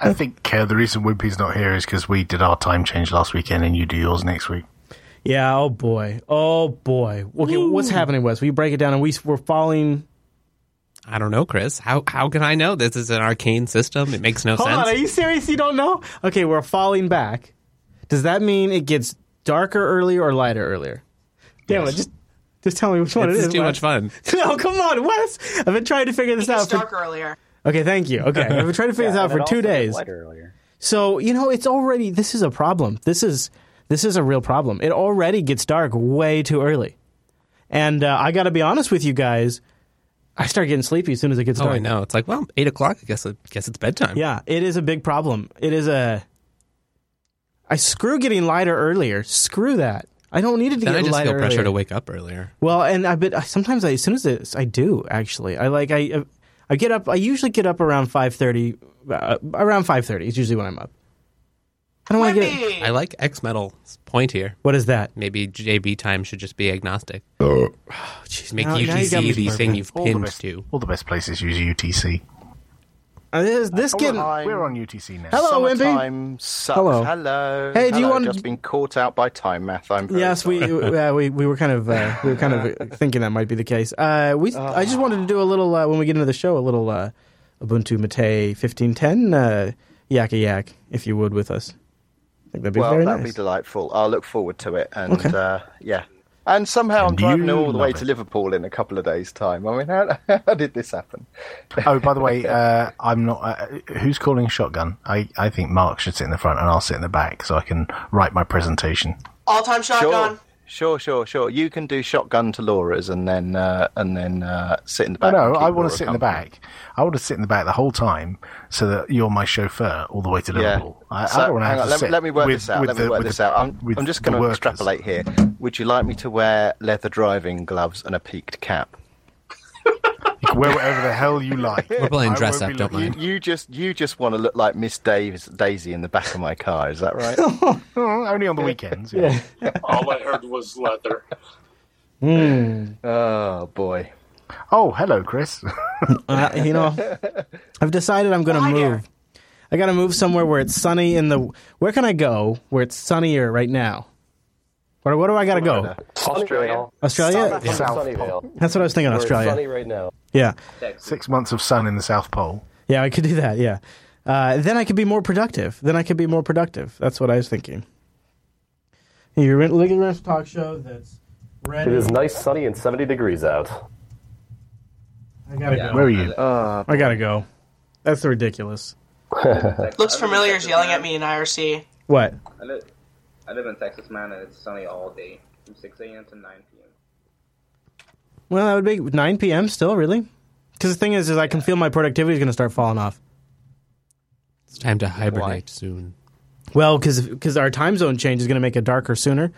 I think uh, the reason Wimpy's not here is because we did our time change last weekend and you do yours next week. Yeah. Oh boy. Oh boy. Okay. What's happening, Wes? Will you break it down? And we we're falling. I don't know, Chris. How how can I know? This is an arcane system. It makes no Hold sense. on. Are you serious? You don't know? Okay. We're falling back. Does that mean it gets darker earlier or lighter earlier? Damn it! Just just tell me which one this it is is. too Wes. much fun. No, come on, Wes. I've been trying to figure this It's out. For, dark earlier. Okay, thank you. Okay, I've been trying to figure this out for two days. So you know, it's already this is a problem. This is this is a real problem. It already gets dark way too early, and uh, I got to be honest with you guys. I start getting sleepy as soon as it gets dark. Oh. I know. It's like, well, eight o'clock. I guess. I guess it's bedtime. Yeah, it is a big problem. It is a. I screw getting lighter earlier. Screw that. I don't need it to Then get I just lighter feel pressure earlier. to wake up earlier. Well, and I bet sometimes I, as soon as it's, I do actually. I like I I get up. I usually get up around five thirty. Uh, around five thirty is usually when I'm up. I don't want to get. I like X Metal's point here. What is that? Maybe JB time should just be agnostic. Oh, Jeez, Make now- now UTC got the burping. thing you've All the pinned best, to. all the best places use UTC. Uh, this this getting. Summertime- We're on UTC now. Hello, Wimpy. Summertime sucks. Hello. Hello. Hey, do you Hello. want- just been caught out by time math? I'm very Yes, we uh, we we were kind of uh, we were kind of thinking that might be the case. Uh, we I just wanted to do a little uh, when we get into the show a little uh, Ubuntu Mate fifteen ten uh, yak a yak if you would with us. I think that'd be well, very that'd nice. be delightful. I'll look forward to it. And Okay. uh, yeah. And somehow I'm driving all the way love to. Liverpool in a couple of days' time. I mean, how, how did this happen? Oh, by the way, uh, I'm not. Uh, who's calling shotgun? I, I think Mark should sit in the front and I'll sit in the back so I can write my presentation. All time shotgun. Sure, sure, sure, sure. You can do shotgun to Laura's and then uh, and then uh, sit in the Oh, back. no, and I want Laura to sit in the back. I want to sit in the back the whole time so that you're my chauffeur all the way to Yeah. Liverpool. I, So, I don't want to have on, to let, me, sit let me work with, this out. Let me work this the- out. I'm, I'm just going to extrapolate here. Would you like me to wear leather driving gloves and a peaked cap? You can wear whatever the hell you like. We're playing dress up, don't looking- mind. You just you just want to look like Miss Davis, Daisy in the back of my car. Is that right? Only on the weekends. Yeah. All I heard was leather. oh boy. Oh, hello, Chris. Uh, you know, I've decided I'm going to move. I got to move somewhere where it's sunny in the. Where can I go where it's sunnier right now? Where, where do I got to go? Australia. Australia? Yeah. South Sunnyvale. That's what I was thinking. Where it's sunny Australia. right now. Yeah, Six months of sun in the South Pole. yeah, I could do that. Yeah, uh, then I could be more productive. Then I could be more productive. That's what I was thinking. You're in Liggins Ranch talk show. That's ready. It is nice, sunny, and 70 degrees out. I gotta go. Where are you? Uh, I gotta go. That's ridiculous. Looks familiar is yelling at me in IRC. What? I live, in Texas, man, and it's sunny all day from 6 a.m. to 9 p.m. Well, that would be 9 p.m. Still, really? Because the thing is, is I can feel my productivity is going to start falling off. It's time to hibernate soon. Well, because our time zone change is going to make it darker sooner,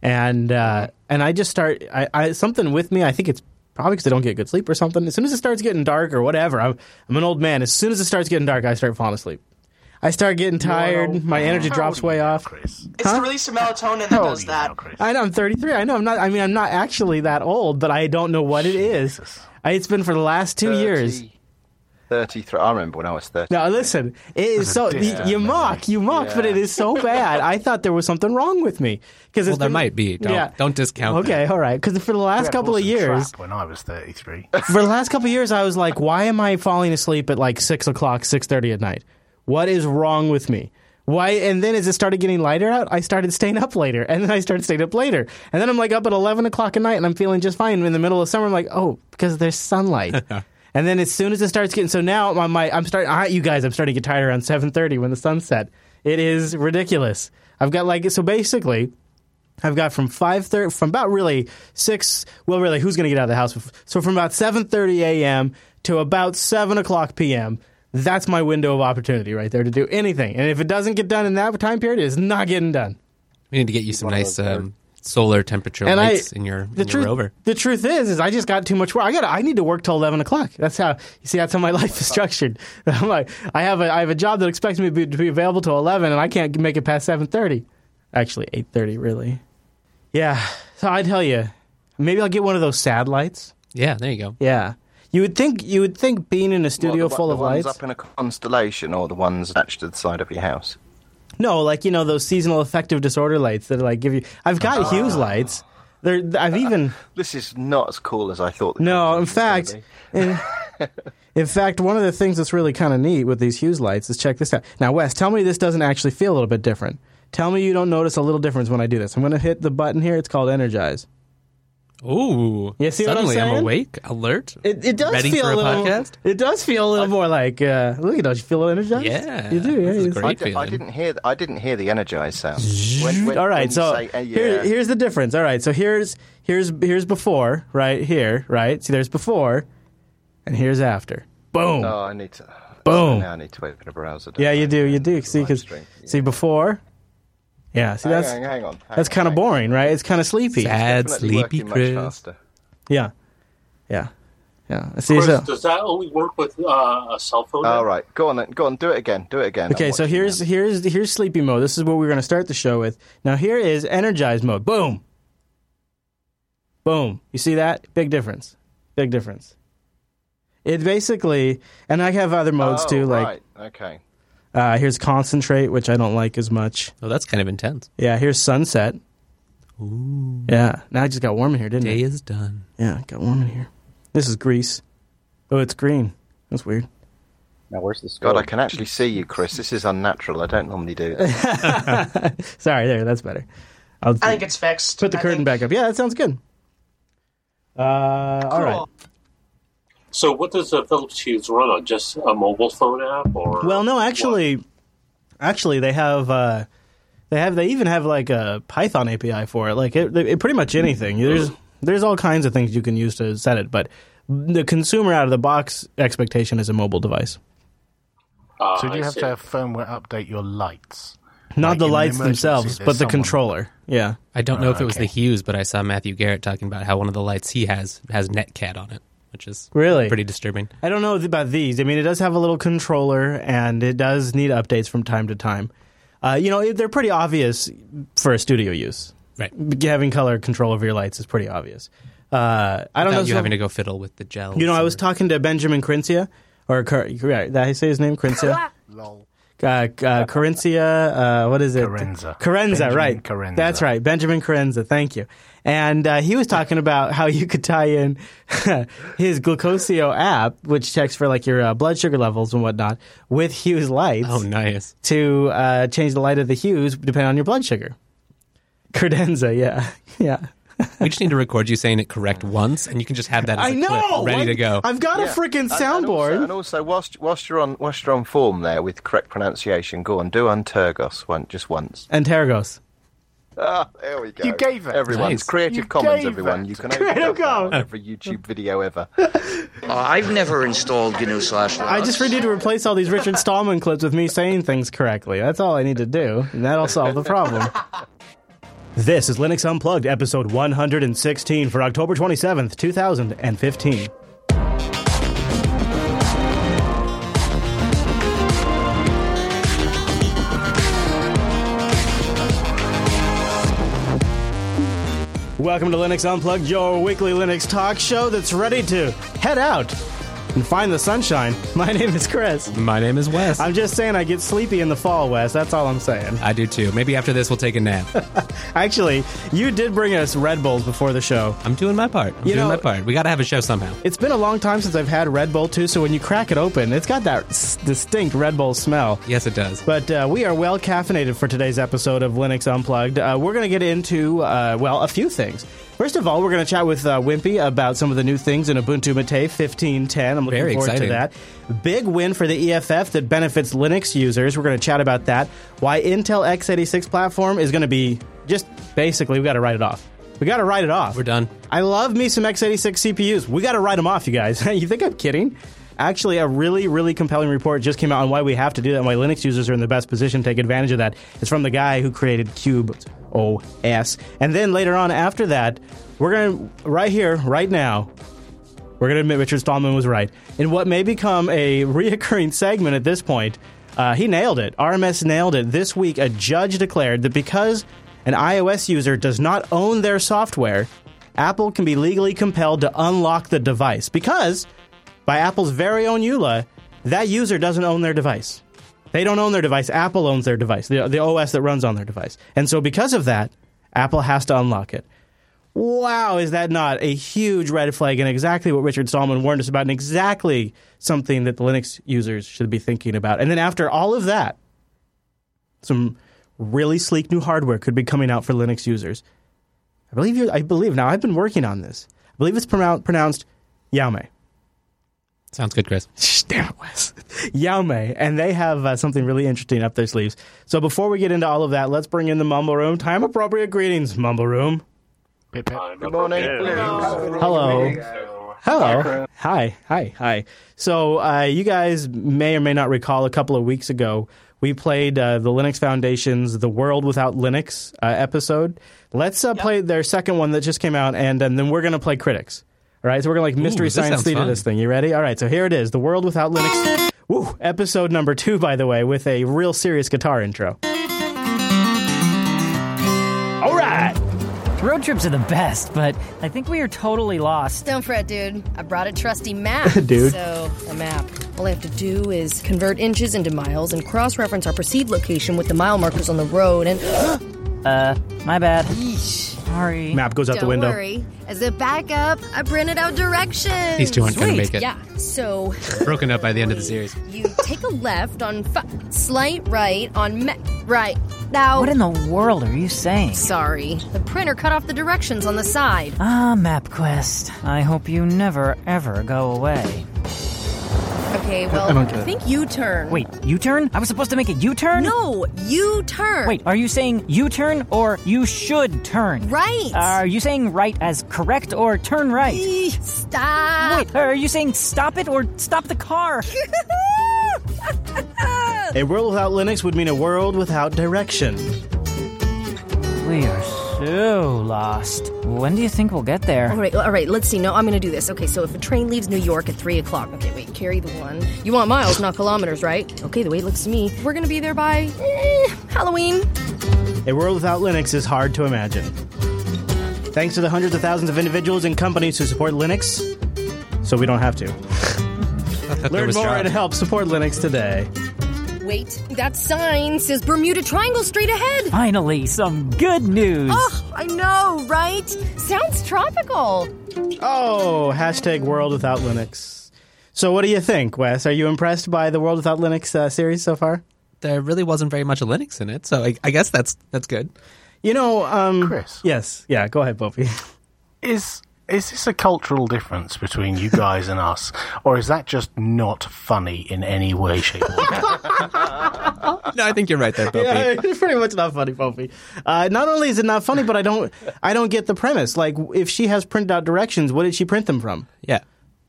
and uh, and I just start I, I something with me. I think it's probably because I don't get good sleep or something. As soon as it starts getting dark or whatever, I'm I'm an old man. As soon as it starts getting dark, I start falling asleep. I start getting tired. My energy drops way off. Chris. It's the release of melatonin that How does are now, that. Chris? I know I'm 33. I know I'm not. I mean, I'm not actually that old, but I don't know what it is. I, it's been for the last two years. 33. I remember when I was 30. Now listen, it is so you, you mock, you mock, but it is so bad. I thought there was something wrong with me because Well, there might be. Don't, don't discount Okay, that. all right. Because for the last had couple of years, when I was 33. for the last couple of years, I was like, why am I falling asleep at like six o'clock, six thirty at night? What is wrong with me? Why? And then as it started getting lighter out, I started staying up later, and then I started staying up later, and then I'm like up at eleven o'clock at night, and I'm feeling just fine. In the middle of summer, I'm like, oh, because there's sunlight. and then as soon as it starts getting, so now my, my I'm starting. You guys, I'm starting to get tired around seven thirty when the sun's set. It is ridiculous. I've got like so basically. I've got from five thirty, from about really six. Well, really, who's going to get out of the house? So from about seven thirty a.m. to about seven o'clock p.m. That's my window of opportunity right there to do anything. And if it doesn't get done in that time period, it's not getting done. We need to get you some nice um, solar temperature And I, lights in your, the in truth, your rover. the truth is, is I just got too much work. I got, I need to work till eleven o'clock. That's how you see. That's how my life is structured. I'm like, I have a, I have a job that expects me to be, to be available till eleven, and I can't make it past seven thirty. Actually, eight thirty, really. Yeah. So I tell you, maybe I'll get one of those sad lights. Yeah, there you go. Yeah. You would think you would think being in a studio What, the, full the of ones lights. up in a constellation or the ones attached to the side of your house? No, like you know those seasonal affective disorder lights that like give you. I've got Ah. Hughes lights. They're. I've even. This is not as cool as I thought. No, in fact, in, in fact, one of the things that's really kind of neat with these Hughes lights is check this out. Now, Wes, tell me this doesn't actually feel a little bit different. Tell me you don't notice a little difference when I do this. I'm going to hit the button here. It's called Energize. Ooh. You see what I'm Suddenly I'm, awake, alert. It, it does Ready feel for a a little. podcast? It does feel a little more like. Uh, look at those. You feel energized? Yeah, you do. Yeah, this is you- great. be. I, di- I didn't hear. I didn't hear the energized sound. When- when- All right, so say, uh, yeah. here, here's the difference. All right, so here's here's here's before right here, right? See, there's before, and here's after. Boom. Oh, I need to. Boom. Now I need to open a browser. don't yeah, I? you do. You do. See, because yeah. see before. Yeah. See, Hang that's on, hang on. hang that's kind of boring, right? It's kind of sleepy. Sad, sleepy working much Chris. faster. Yeah. Yeah. Yeah. See, Chris, so does that only work with uh, a cell phone? All now? right, go on, then. go on, do it again, do it again. okay. So here's now. here's here's sleepy mode. This is what we're going to start the show with. Now here is energized mode. Boom. Boom. You see that? Big difference. Big difference. It basically, and I have other modes oh, too. Like right. okay. Uh, here's concentrate, which I don't like as much. Oh, that's kind of intense. Yeah. Here's sunset. Ooh. Yeah. Now I just got warm in here, didn't it? Day it? is done. Yeah, it got warm in here. This is Greece. Oh, it's green. That's weird. Now, where's the score? God, I can actually see you, Chris. This is unnatural. I don't normally do this. Sorry, there. That's better. I'll I think it's fixed. put the I curtain think. back up. Yeah, that sounds good. Uh, all right. Cool. So, what does the Philips Hue run on? Just a mobile phone app, or Well, no, actually, actually, they have uh, they have they even have like a Python API for it. Like it, it pretty much anything. There's there's all kinds of things you can use to set it, but the consumer out of the box expectation is a mobile device, Uh, So do you I have see. to have firmware update your lights? not Like the lights emergency, themselves, but the someone- controller. Yeah. I don't know if it was okay. the Hughes, but I saw Matthew Garrett talking about how one of the lights he has has Netcat on it, which is Really? pretty disturbing. I don't know about these. I mean, it does have a little controller, and it does need updates from time to time. Uh, you know, they're pretty obvious for a studio use. Right. Having color control over your lights is pretty obvious. Uh, I don't know. You so- having to go fiddle with the gel. you know, I was talking to Benjamin Crincia, or Cur- right, did I say his name? Crincia. Lol. Uh, uh, Carencia, uh, what is it? Kerensa. Kerensa, Benjamin right. Kerensa. That's right. Benjamin Kerensa, thank you. And uh, he was talking about how you could tie in his Glucosio app, which checks for like your uh, blood sugar levels and whatnot, with Hughes lights Oh, nice. to uh, change the light of the hues depending on your blood sugar. Credenza, yeah. Yeah. We just need to record you saying it correct once, and you can just have that as a I know! clip ready Like, to go. I've got a Yeah. freaking And- and also- soundboard. And also, whilst, whilst you're on whilst you're on form there with correct pronunciation, go on, do Antergos one just once. Antergos. Ah, there we go. You gave it. Everyone's Nice. Creative You Commons. Everyone, it. you can Creative open up Commons. every YouTube video ever. Uh, I've never installed GNU slash Linux. I just need to replace all these Richard Stallman clips with me saying things correctly. That's all I need to do, and that'll solve the problem. This is Linux Unplugged, episode 116 for October 27th, 2015. Welcome to Linux Unplugged, your weekly Linux talk show that's ready to head out and find the sunshine. My name is Chris. My name is Wes. I'm just saying I get sleepy in the fall, Wes. That's all I'm saying. I do too. Maybe after this we'll take a nap. Actually, you did bring us Red Bulls before the show. I'm doing my part. I'm You doing know- my part. We got to have a show somehow. It's been a long time since I've had Red Bull too, so when you crack it open, it's got that s- distinct Red Bull smell. Yes, it does. But uh, we are well caffeinated for today's episode of Linux Unplugged. Uh, we're going to get into, uh, well, a few things. First of all, we're going to chat with uh, Wimpy about some of the new things in Ubuntu Mate 15.10. I'm looking Very forward exciting. to that. Big win for the EFF that benefits Linux users. We're going to chat about that. Why Intel x86 platform is going to be just basically, we got to write it off. We got to write it off. We're done. I love me some x86 CPUs. We got to write them off, you guys. you think I'm kidding? Actually, a really, really compelling report just came out on why we have to do that and why Linux users are in the best position to take advantage of that. It's from the guy who created Qubes OS. And then later on, after that, we're going to, right here, right now, we're going to admit Richard Stallman was right. In what may become a reoccurring segment at this point, uh, he nailed it. RMS nailed it. This week, a judge declared that because an iOS user does not own their software, Apple can be legally compelled to unlock the device because by Apple's very own EULA, that user doesn't own their device. They don't own their device. Apple owns their device, the, the OS that runs on their device. And so, because of that, Apple has to unlock it. Wow, is that not a huge red flag and exactly what Richard Stallman warned us about and exactly something that the Linux users should be thinking about? And then after all of that, some really sleek new hardware could be coming out for Linux users. I believe you I believe now I've been working on this. I believe it's pronoun- pronounced Yaume. Sounds good, Chris. Damn it, Wes. Yaume, and they have uh, something really interesting up their sleeves. So before we get into all of that, let's bring in the Mumble Room. Time appropriate greetings, Mumble Room. Pip, pip. Good morning. Hello. Hello. Hi. Hi. Hi. So uh, you guys may or may not recall a couple of weeks ago we played uh, the Linux Foundation's "The World Without Linux" uh, episode. Let's uh, play their second one that just came out, and, and then we're going to play critics. All right, so we're going to like mystery this science theater fun. this thing. You ready? All right, so here it is: "The World Without Linux." Woo, episode number two, by the way, with a real serious guitar intro. All right. Road trips are the best, but I think we are totally lost. Don't fret, dude. I brought a trusty map. Dude. So, a map. All I have to do is convert inches into miles and cross reference our perceived location with the mile markers on the road and. Uh, my bad. Yeesh. Sorry. Map goes out Don't the window. worry. As a backup, I printed out directions. These two aren't going to make it. Yeah, so Broken up by the end of the series. you take a left on fi- slight right on me- right. Now, What in the world are you saying? sorry, the printer cut off the directions on the side. Ah, MapQuest. I hope you never, ever go away. Okay, well, I don't get it. think U turn. Wait, U turn? I was supposed to make a U turn? no, U turn. Wait, are you saying U turn or you should turn? right. Are you saying right as correct or turn right? Eeh, Stop. Wait, are you saying stop it or stop the car? A world without Linux would mean a world without direction. We are so lost. When do you think we'll get there? All right, all right. Let's see. No, I'm gonna do this. Okay, so if a train leaves New York at three o'clock, okay, wait, carry the one. You want miles, not kilometers, right? Okay, the way it looks to me, we're gonna be there by eh, Halloween. A world without Linux is hard to imagine. Thanks to the hundreds of thousands of individuals and companies who support Linux, so we don't have to. Learn more Java. and help support Linux today. Wait, that sign says Bermuda Triangle straight ahead. Finally, some good news. Oh, I know, right? Sounds tropical. Oh, hashtag world without Linux. So, what do you think, Wes? Are you impressed by the World Without Linux uh, series so far? There really wasn't very much of Linux in it, so I, I guess that's that's good. You know, um, Chris. Yes, yeah. Go ahead, Popey. Is is this a cultural difference between you guys and us, or is that just not funny in any way, shape, or form? No, I think you're right there, Popey. Yeah, it's pretty much not funny, Popey. Uh, not only is it not funny, but I don't, I don't get the premise. Like, if she has printed out directions, what did she print them from? Yeah,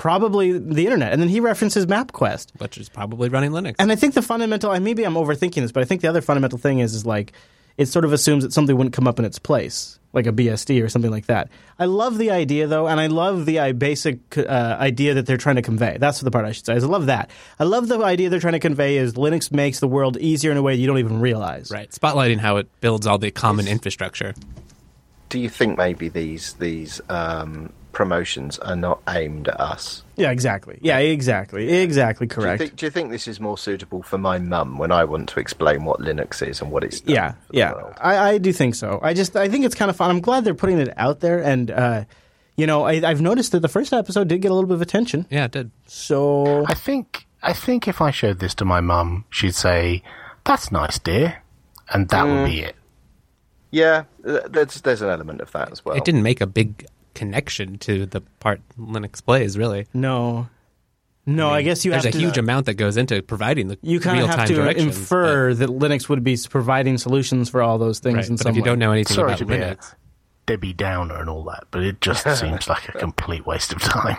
Probably the internet. And then he references MapQuest. which is probably running Linux. And I think the fundamental, and maybe I'm overthinking this, but I think the other fundamental thing is, is like, it sort of assumes that something wouldn't come up in its place, like a BSD or something like that. I love the idea, though, and I love the uh, basic uh, idea that they're trying to convey. That's the part I should say. is I love that. I love the idea they're trying to convey is Linux makes the world easier in a way you don't even realize. right, spotlighting how it builds all the common infrastructure. Do you think maybe these these um, promotions are not aimed at us? Yeah, exactly. Yeah, exactly. Exactly Do you, correct. think, do you think this is more suitable for my mum when I want to explain what Linux is and what it's done yeah, for the yeah. I, I do think so. I just I think it's kind of fun. I'm glad they're putting it out there, and uh, you know, I, I've noticed that the first episode did get a little bit of attention. Yeah, it did. So I think I think if I showed this to my mum, she'd say, "That's nice, dear," and that would be it. Yeah, there's there's an element of that as well. It didn't make a big connection to the part Linux plays, really. no, no. I, guess you There's have a to. huge amount that goes into providing the you kind of have to directions. infer that Linux would be providing solutions for all those things right, in but some if you way. don't know anything Sorry about to be a Linux, Debbie Downer and all that, but it just seems like a complete waste of time.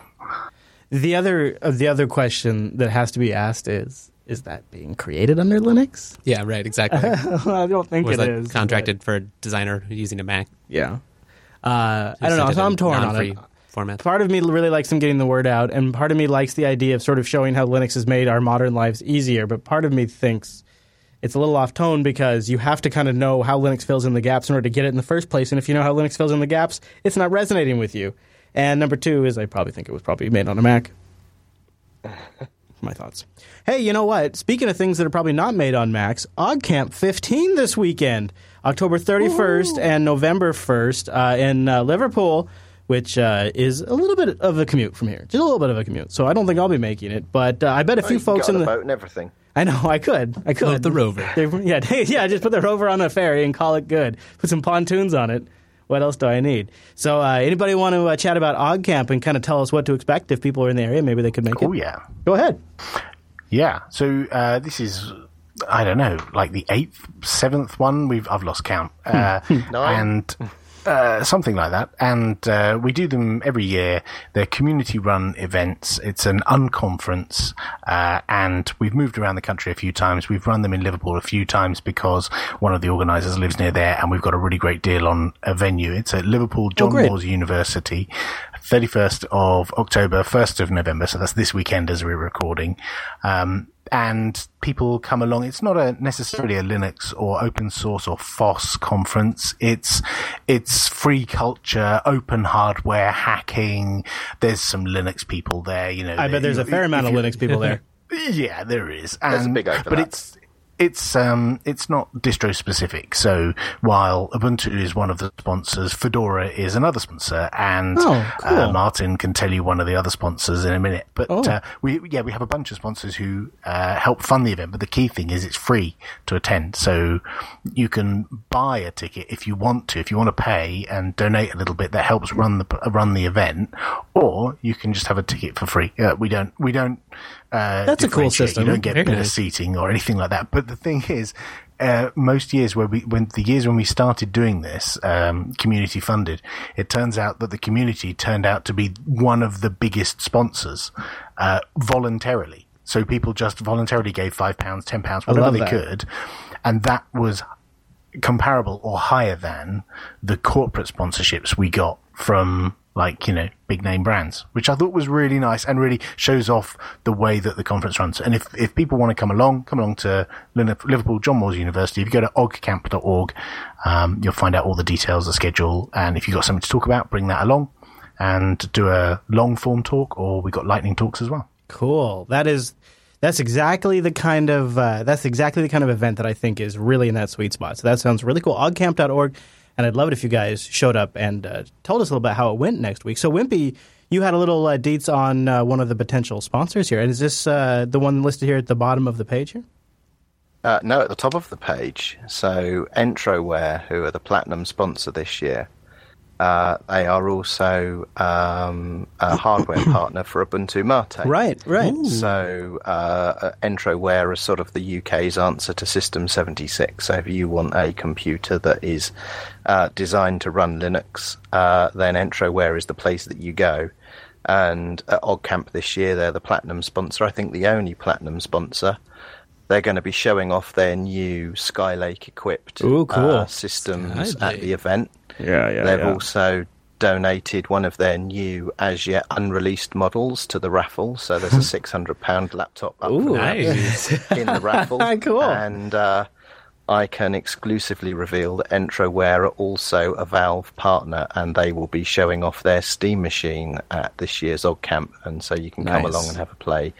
The other uh, the other question that has to be asked is: Is that being created under Linux? yeah, right, exactly. I don't think Was it that is, but- contracted for a designer using a Mac? Yeah. Uh, I don't know. So I'm torn on it. Format. Part of me really likes them getting the word out, and part of me likes the idea of sort of showing how Linux has made our modern lives easier. But part of me thinks it's a little off tone because you have to kind of know how Linux fills in the gaps in order to get it in the first place. And if you know how Linux fills in the gaps, it's not resonating with you. And number two is I probably think it was probably made on a Mac. My thoughts. Hey, you know what? Speaking of things that are probably not made on Macs, OggCamp 15 this weekend, October 31st and November 1st uh, in uh, Liverpool, which uh, is a little bit of a commute from here. Just a little bit of a commute. So I don't think I'll be making it, but uh, I bet a Oh, few you can folks get in on the boat and everything. I know I could. I could. Float the rover. They- yeah, yeah. Just put the rover on a ferry and call it good. Put some pontoons on it. What else do I need? So, uh, anybody want to uh, chat about OggCamp and kind of tell us what to expect if people are in the area? Maybe they could make it. Oh yeah, Go ahead. yeah. So uh, this is I don't know, like the eighth, seventh one. We've I've lost count, uh, and uh, something like that. And uh, we do them every year. They're community-run events. It's an unconference, uh, and we've moved around the country a few times. We've run them in Liverpool a few times because one of the organisers lives near there, and we've got a really great deal on a venue. It's at Liverpool John great. Moores University. 31st of October, 1st of November, so that's this weekend as we're recording. Um, and people come along. It's not a necessarily a Linux or open source or FOSS conference. It's it's free culture, open hardware, hacking. There's some Linux people there. You know, I bet there's a fair amount of Linux people there. Yeah, there is. There's a big overlap. But it's it's um it's not distro specific. So while Ubuntu is one of the sponsors, Fedora is another sponsor, and Oh, cool. uh, Martin can tell you one of the other sponsors in a minute. But Oh. uh, we yeah we have a bunch of sponsors who uh, help fund the event. But the key thing is it's free to attend, so you can buy a ticket if you want to. If you want to pay and donate a little bit, that helps run the run the event, or you can just have a ticket for free. Uh, we don't we don't. Uh, That's a cool system. You don't get better seating or anything like that. But the thing is, uh, most years where we, when the years when we started doing this, um, community funded, it turns out that the community turned out to be one of the biggest sponsors, uh, voluntarily. So people just voluntarily gave five pounds, ten pounds, whatever they that. could, and that was comparable or higher than the corporate sponsorships we got from like you know big name brands which i thought was really nice and really shows off the way that the conference runs and if if people want to come along come along to liverpool john moores university if you go to oggcamp.org um, you'll find out all the details the schedule and if you've got something to talk about bring that along and do a long form talk or we got lightning talks as well Cool. That is that's exactly the kind of uh, that's exactly the kind of event that I think is really in that sweet spot. So that sounds really cool. Oggcamp.org, and I'd love it if you guys showed up and uh, told us a little bit how it went next week. So Wimpy, you had a little uh, deets on uh, one of the potential sponsors here, and is this uh, the one listed here at the bottom of the page here? Uh, no, at the top of the page. So Entroware, who are the platinum sponsor this year, uh, they are also um, a hardware partner for Ubuntu Mate. Right, right. So uh, Entroware is sort of the UK's answer to System 76. So if you want a computer that is uh, designed to run Linux, uh, then Entroware is the place that you go. And at OggCamp this year, they're the platinum sponsor. I think the only platinum sponsor. They're going to be showing off their new Skylake equipped Ooh, cool. uh, systems at the event. Yeah, yeah. They've also donated one of their new, as yet unreleased models to the raffle. So there's a six hundred pound laptop up Ooh, for Nice. grabs in the raffle. Cool. And uh, I can exclusively reveal that Entroware are also a Valve partner, and they will be showing off their Steam machine at this year's OggCamp, and so you can come Nice. along and have a play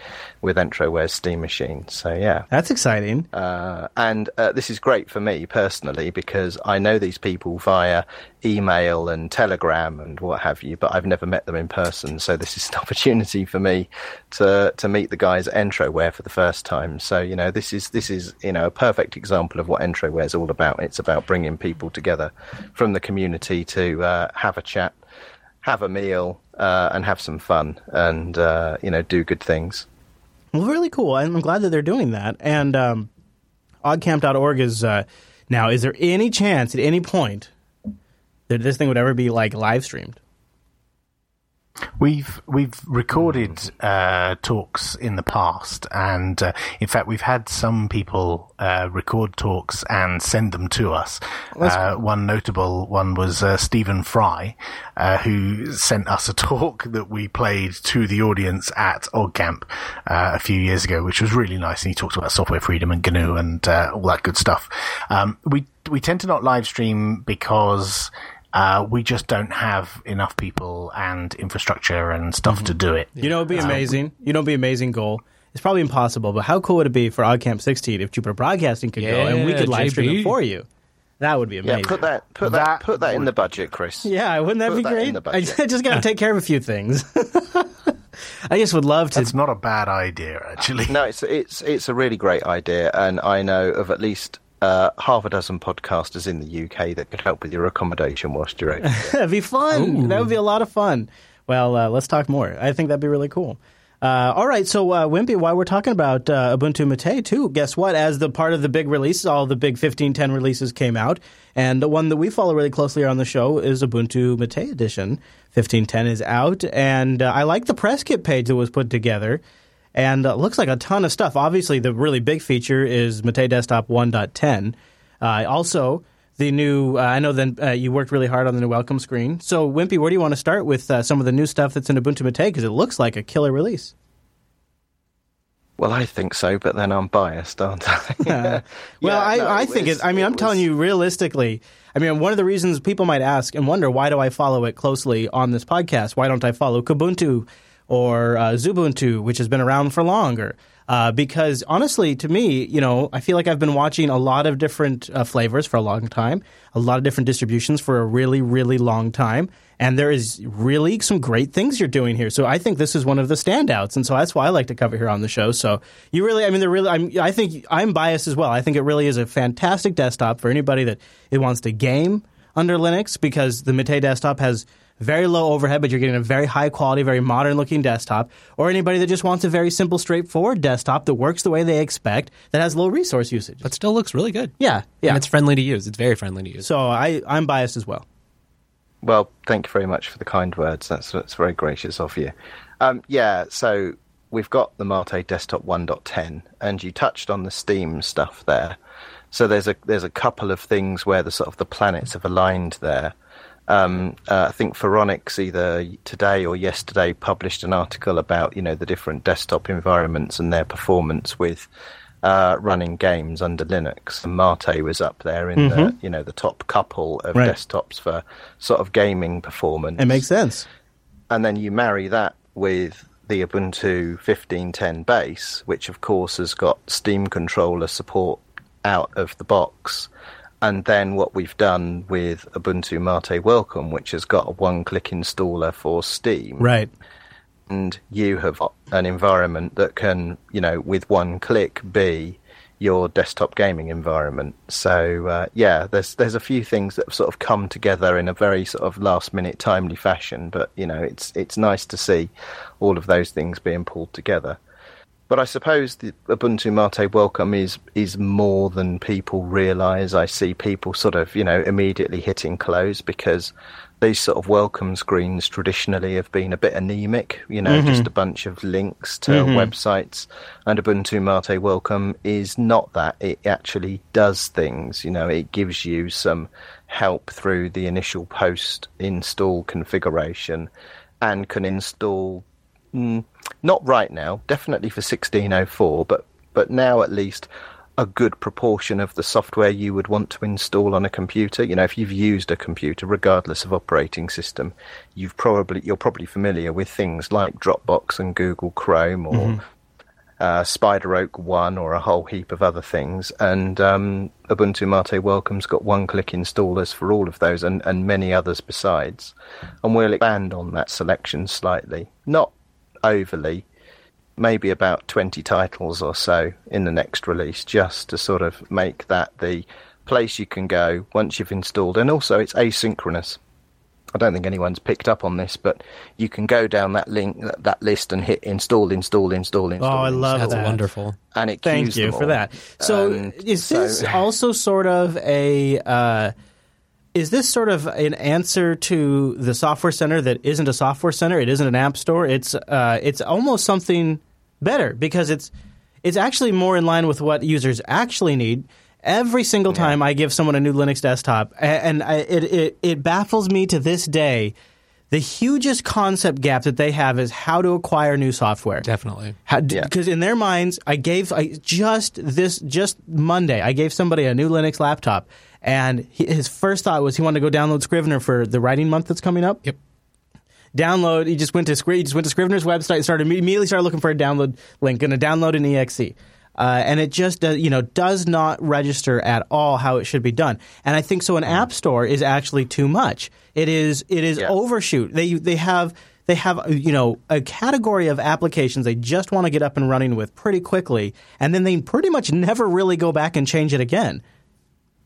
with Entroware's Steam machine. So yeah. That's exciting. Uh, and uh, this is great for me personally because I know these people via email and telegram and what have you, but I've never met them in person. So this is an opportunity for me to to meet the guys at Entroware for the first time. So you know this is this is you know a perfect example of what Entroware is all about. It's about bringing people together from the community to uh, have a chat, have a meal, uh, and have some fun, and uh, you know do good things. Well, really cool. I'm glad that they're doing that. And um, oggcamp.org is uh, now. Is there any chance at any point that this thing would ever be like live streamed? We've we've recorded uh, talks in the past, and uh, in fact, we've had some people uh, record talks and send them to us. Uh, one notable one was uh, Stephen Fry, uh, who sent us a talk that we played to the audience at OggCamp uh, a few years ago, which was really nice. And he talked about software freedom and GNU and uh, all that good stuff. Um, we we tend to not live stream because Uh, we just don't have enough people and infrastructure and stuff to do it. You know, it'd be Um, amazing. You know, it'd be amazing goal. It's probably impossible, but how cool would it be for OggCamp 16 if Jupiter Broadcasting could go and we could live stream it for you? That would be amazing. Yeah, amazing. put that put that, put that in the budget, Chris. Yeah, wouldn't that Put be that great? in the I budget. I just got to take care of a few things. I just would love to. It's not a bad idea, actually. No, it's it's it's a really great idea, and I know of at least uh, half a dozen podcasters in the UK that could help with your accommodation whilst you're out. That'd be fun. That would be a lot of fun. Well, uh, let's talk more. I think that'd be really cool. Uh, all right, so uh, Wimpy, while we're talking about uh, Ubuntu Mate too, guess what? As the part of the big releases, all the big 15.10 releases came out, and the one that we follow really closely on the show is Ubuntu Mate Edition. 15.10 is out, and uh, I like the press kit page that was put together, and uh, looks like a ton of stuff. Obviously, the really big feature is Mate Desktop 1.10. Uh, also, the new, uh, I know that uh, you worked really hard on the new welcome screen. So, Wimpy, where do you want to start with uh, some of the new stuff that's in Ubuntu Mate? Because it looks like a killer release. well, I think so, but then I'm biased, aren't I? well, Yeah, I, no, I think was- it. I mean, I'm telling you, realistically, I mean, one of the reasons people might ask and wonder why do I follow it closely on this podcast? Why don't I follow Kubuntu or uh, Xubuntu, which has been around for longer? Uh, because honestly, to me, you know, I feel like I've been watching a lot of different uh, flavors for a long time, a lot of different distributions for a really, really long time, and there is really some great things you're doing here. So I think this is one of the standouts, and so that's why I like to cover here on the show. So you really, I mean, they're really, I'm, I think I'm biased as well. I think it really is a fantastic desktop for anybody that it wants to game under Linux because the Mate desktop has very low overhead, but you're getting a very high quality, very modern looking desktop, or anybody that just wants a very simple, straightforward desktop that works the way they expect, that has low resource usage. But still looks really good. Yeah, yeah. And it's friendly to use. It's very friendly to use. So I, I'm biased as well. Well, thank you very much for the kind words. That's that's very gracious of you. Um, yeah, so we've got the Mate Desktop 1.10, and you touched on the Steam stuff there. So there's a there's a couple of things where the sort of the planets have aligned there. Um, uh, I think Phoronix either today or yesterday published an article about you know the different desktop environments and their performance with uh, running games under Linux. And Mate was up there in the Mhm. you know the top couple of Right. desktops for sort of gaming performance. It makes sense. And then you marry that with the Ubuntu 15.10 base, which of course has got Steam controller support out of the box. And then what we've done with Ubuntu Mate Welcome, which has got a one-click installer for Steam, Right. and you have an environment that can, you know, with one click be your desktop gaming environment. So uh, yeah, there's there's a few things that have sort of come together in a very sort of last minute timely fashion, but you know, it's it's nice to see all of those things being pulled together. But I suppose the Ubuntu Mate welcome is is more than people realise. I see people sort of, you know, immediately hitting close because these sort of welcome screens traditionally have been a bit anemic, you know, Mhm. just a bunch of links to Mhm. websites. And Ubuntu Mate welcome is not that. It actually does things, you know, it gives you some help through the initial post install configuration and can install Mm, not right now, definitely for 1604, but but now at least a good proportion of the software you would want to install on a computer. You know, if you've used a computer, regardless of operating system, you've probably you're probably familiar with things like Dropbox and Google Chrome or Mhm. uh, Spider Oak One or a whole heap of other things. And um, Ubuntu Mate Welcome's got one-click installers for all of those and, and many others besides. And we'll expand on that selection slightly, not overly, maybe about 20 titles or so in the next release, just to sort of make that the place you can go once you've installed. And also, it's asynchronous. I don't think anyone's picked up on this, but you can go down that link, that, that list, and hit install, install, install, install. Oh, install. I love That's that. wonderful. And it Thank you for that. So, And is so- this also sort of a? Uh, is this sort of an answer to the software center that isn't a software center? It isn't an app store. It's uh, it's almost something better because it's it's actually more in line with what users actually need. Every single time I give someone a new Linux desktop, and I, it, it it baffles me to this day the hugest concept gap that they have is how to acquire new software. Definitely. Because in their minds, I gave I, just this just Monday. I gave somebody a new Linux laptop, and he, his first thought was he wanted to go download Scrivener for the writing month that's coming up. Yep. Download. He just went to he just went to Scrivener's website. Started immediately started looking for a download link. Going to download an exe. Uh, and it just uh, you know does not register at all how it should be done. And I think so. An app store is actually too much. It is it is overshoot. They they have they have you know a category of applications they just want to get up and running with pretty quickly, and then they pretty much never really go back and change it again.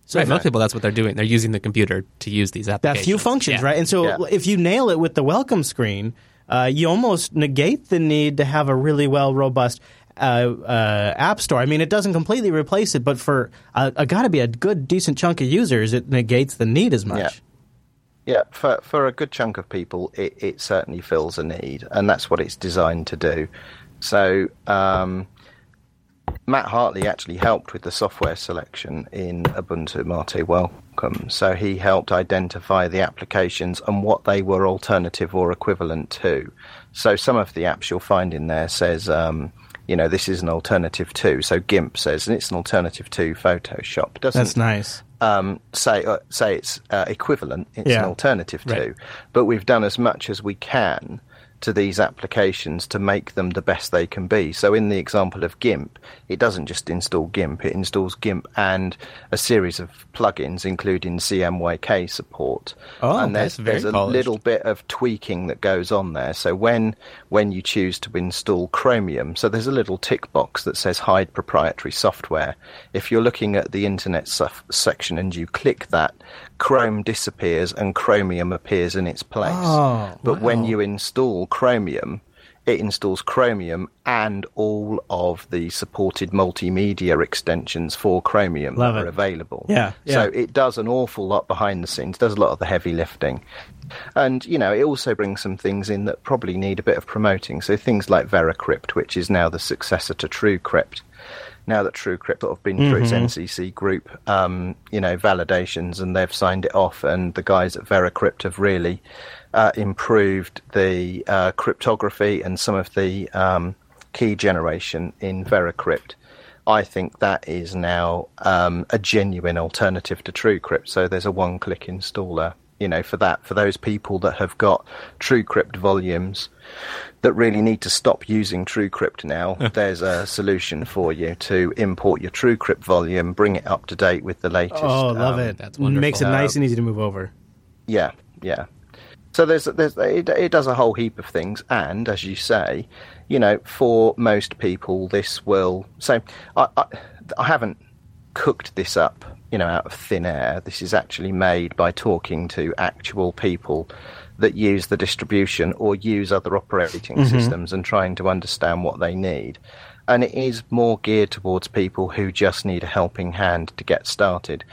So right, most people that's what they're doing. They're using the computer to use these applications. That applications. few functions, Yeah. right? And so if you nail it with the welcome screen, uh, you almost negate the need to have a really well robust uh, uh, app store. I mean, it doesn't completely replace it, but for uh, a got to be a good, decent chunk of users, it negates the need as much. Yeah. Yeah, for for a good chunk of people, it, it certainly fills a need, and that's what it's designed to do. So um, Matt Hartley actually helped with the software selection in Ubuntu Mate Welcome. So he helped identify the applications and what they were alternative or equivalent to. So some of the apps you'll find in there says, um, you know, this is an alternative to. So GIMP says, and it's an alternative to Photoshop. Doesn't That's nice. um, say uh, say it's uh, equivalent. It's Yeah. an alternative to, Right. but we've done as much as we can to these applications to make them the best they can be. So in the example of GIMP, it doesn't just install GIMP; it installs GIMP and a series of plugins, including CMYK support. Oh, and there's that's very there's a polished. little bit of tweaking that goes on there. So when when you choose to install Chromium, so there's a little tick box that says hide proprietary software. If you're looking at the internet section and you click that, Chrome disappears and Chromium appears in its place. Oh, but when you install Chromium, it installs Chromium and all of the supported multimedia extensions for Chromium Love that it. are available. Yeah, So it does an awful lot behind the scenes, does a lot of the heavy lifting. And, you know, it also brings some things in that probably need a bit of promoting. So things like VeraCrypt, which is now the successor to TrueCrypt. Now that TrueCrypt sort of been through its Mhm. NCC group, um, you know, validations and they've signed it off, and the guys at VeraCrypt have really uh, improved the uh, cryptography and some of the um, key generation in VeraCrypt. I think that is now um, a genuine alternative to TrueCrypt. So there's a one-click installer, you know, for that for those people that have got TrueCrypt volumes that really need to stop using TrueCrypt now. there's a solution for you to import your TrueCrypt volume, bring it up to date with the latest. Oh, love um, it. That's wonderful. Makes it nice and easy to move over. yeah, yeah. So there's, there's it, it does a whole heap of things, and as you say, you know, for most people, this will. So I, I, I haven't cooked this up, you know, out of thin air. This is actually made by talking to actual people that use the distribution or use other operating Mhm. systems and trying to understand what they need. And it is more geared towards people who just need a helping hand to get started.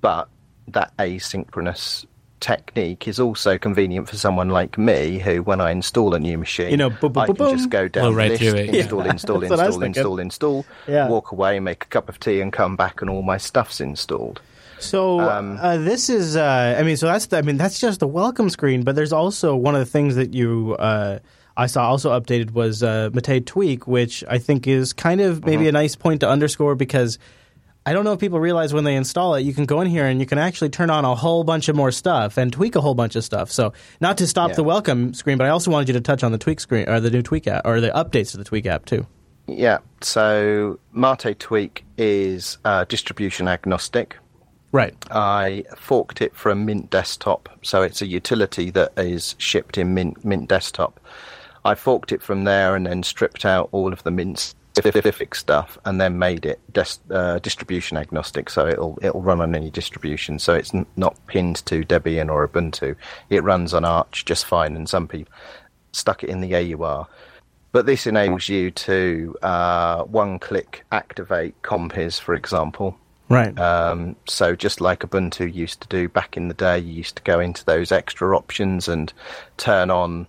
But that asynchronous technique is also convenient for someone like me who when I install a new machine You know, boom, boom, I boom, can just go down Blow the right list, through it, yeah. install, install, That's what I was install, install, install, Yeah. walk away, make a cup of tea and come back and all my stuff's installed. So Um, uh, this is, uh, I mean, so that's, the, I mean, that's just the welcome screen. But there's also one of the things that you, uh, I saw also updated was uh, Mate Tweak, which I think is kind of maybe Mhm. a nice point to underscore because I don't know if people realize when they install it, you can go in here and you can actually turn on a whole bunch of more stuff and tweak a whole bunch of stuff. So not to stop Yeah. the welcome screen, but I also wanted you to touch on the tweak screen or the new tweak app or the updates to the tweak app too. Yeah, so Mate Tweak is uh, distribution agnostic. Right. I forked it from Mint Desktop, so it's a utility that is shipped in Mint, Mint Desktop. I forked it from there and then stripped out all of the Mint specific stuff and then made it des- uh, distribution agnostic, so it'll it'll run on any distribution. So it's n- not pinned to Debian or Ubuntu. It runs on Arch just fine, and some people stuck it in the AUR. But this enables you to uh, one-click activate Compiz, for example. Right. Um, so just like Ubuntu used to do back in the day, you used to go into those extra options and turn on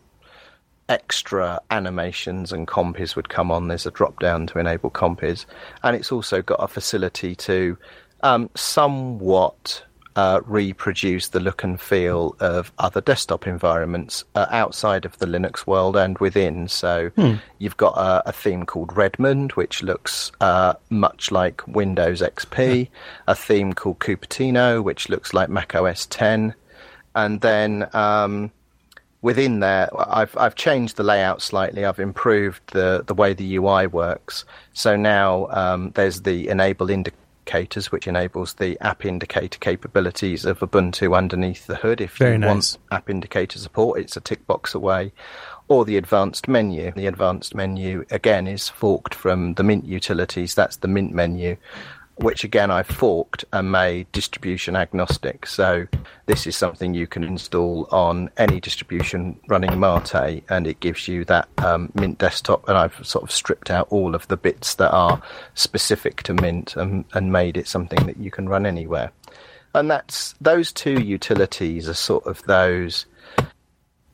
extra animations and Compiz would come on. There's a drop down to enable Compiz. And it's also got a facility to um, somewhat uh, reproduce the look and feel of other desktop environments uh, outside of the Linux world and within. So Hmm. you've got a, a theme called Redmond, which looks uh, much like Windows XP, a theme called Cupertino, which looks like Mac OS 10, and then um, within there, I've I've changed the layout slightly. I've improved the the way the UI works. So now um, there's the enable indicators, which enables the app indicator capabilities of Ubuntu underneath the hood. If Very you nice. want app indicator support, it's a tick box away. Or the advanced menu. The advanced menu again is forked from the Mint utilities. That's the Mint menu, which again I've forked and made distribution agnostic. So this is something you can install on any distribution running Mate, and it gives you that um, Mint desktop. And I've sort of stripped out all of the bits that are specific to Mint and, and made it something that you can run anywhere. And that's those two utilities are sort of those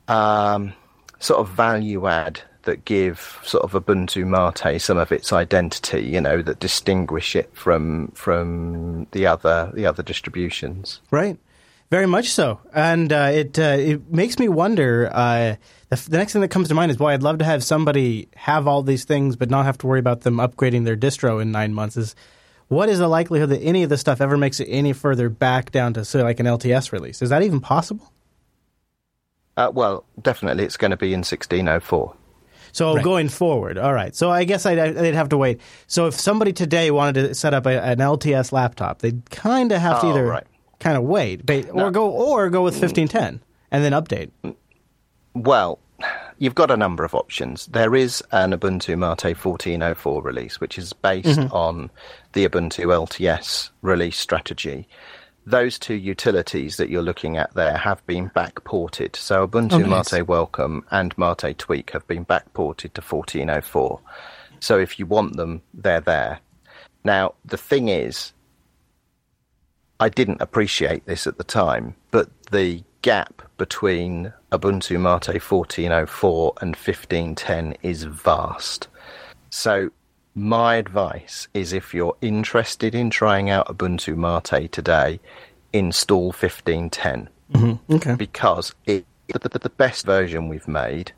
um, sort of value add that give sort of Ubuntu Mate some of its identity, you know, that distinguish it from from the other the other distributions. Right. Very much so, and uh, it uh, it makes me wonder. Uh, the, the next thing that comes to mind is, boy, I'd love to have somebody have all these things, but not have to worry about them upgrading their distro in nine months. Is what is the likelihood that any of this stuff ever makes it any further back down to say like an LTS release? Is that even possible? Uh, well, definitely, it's going to be in 1604. So going forward, all right. So I guess I'd, I'd have to wait. So if somebody today wanted to set up a, an LTS laptop, they'd kind of have to Oh, either right. kind of wait, ba- or go or go with fifteen ten and then update. Well, you've got a number of options. There is an Ubuntu Mate 1404 release, which is based Mhm. on the Ubuntu LTS release strategy. Those two utilities that you're looking at there have been backported. So Ubuntu Oh, nice. Mate Welcome and Mate Tweak have been backported to 1404. So if you want them, they're there. Now, the thing is, I didn't appreciate this at the time, but the gap between Ubuntu Mate 1404 and 1510 is vast. So, my advice is if you're interested in trying out Ubuntu Mate today, install 1510 Mm-hmm. Okay. because it's the, the, the best version we've made,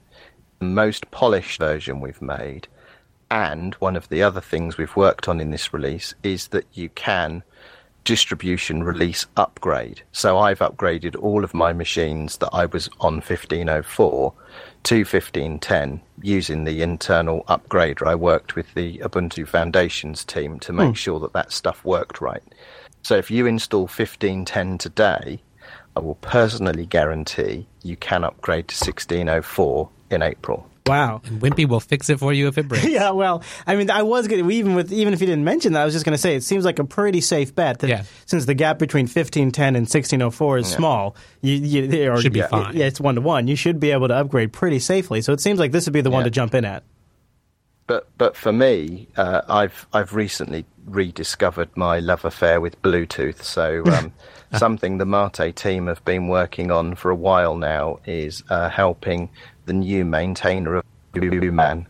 the most polished version we've made, and one of the other things we've worked on in this release is that you can distribution release upgrade. So I've upgraded all of my machines that I was on 1504 to 1510 using the internal upgrader. I worked with the Ubuntu Foundations team to make Hmm. sure that that stuff worked right. So if you install 1510 today, I will personally guarantee you can upgrade to 1604 in April. Wow. And Wimpy will fix it for you if it breaks. yeah, well, I mean, I was going to even with even if you didn't mention that, I was just going to say it seems like a pretty safe bet that Yeah. since the gap between fifteen ten and sixteen oh four is Yeah. small, you, you or, Should be yeah, fine. Yeah, it's one to one. You should be able to upgrade pretty safely. So it seems like this would be the one to jump in at. But but for me, uh, I've I've recently rediscovered my love affair with Bluetooth. So um, something the Mate team have been working on for a while now is uh, helping the new maintainer of Blueman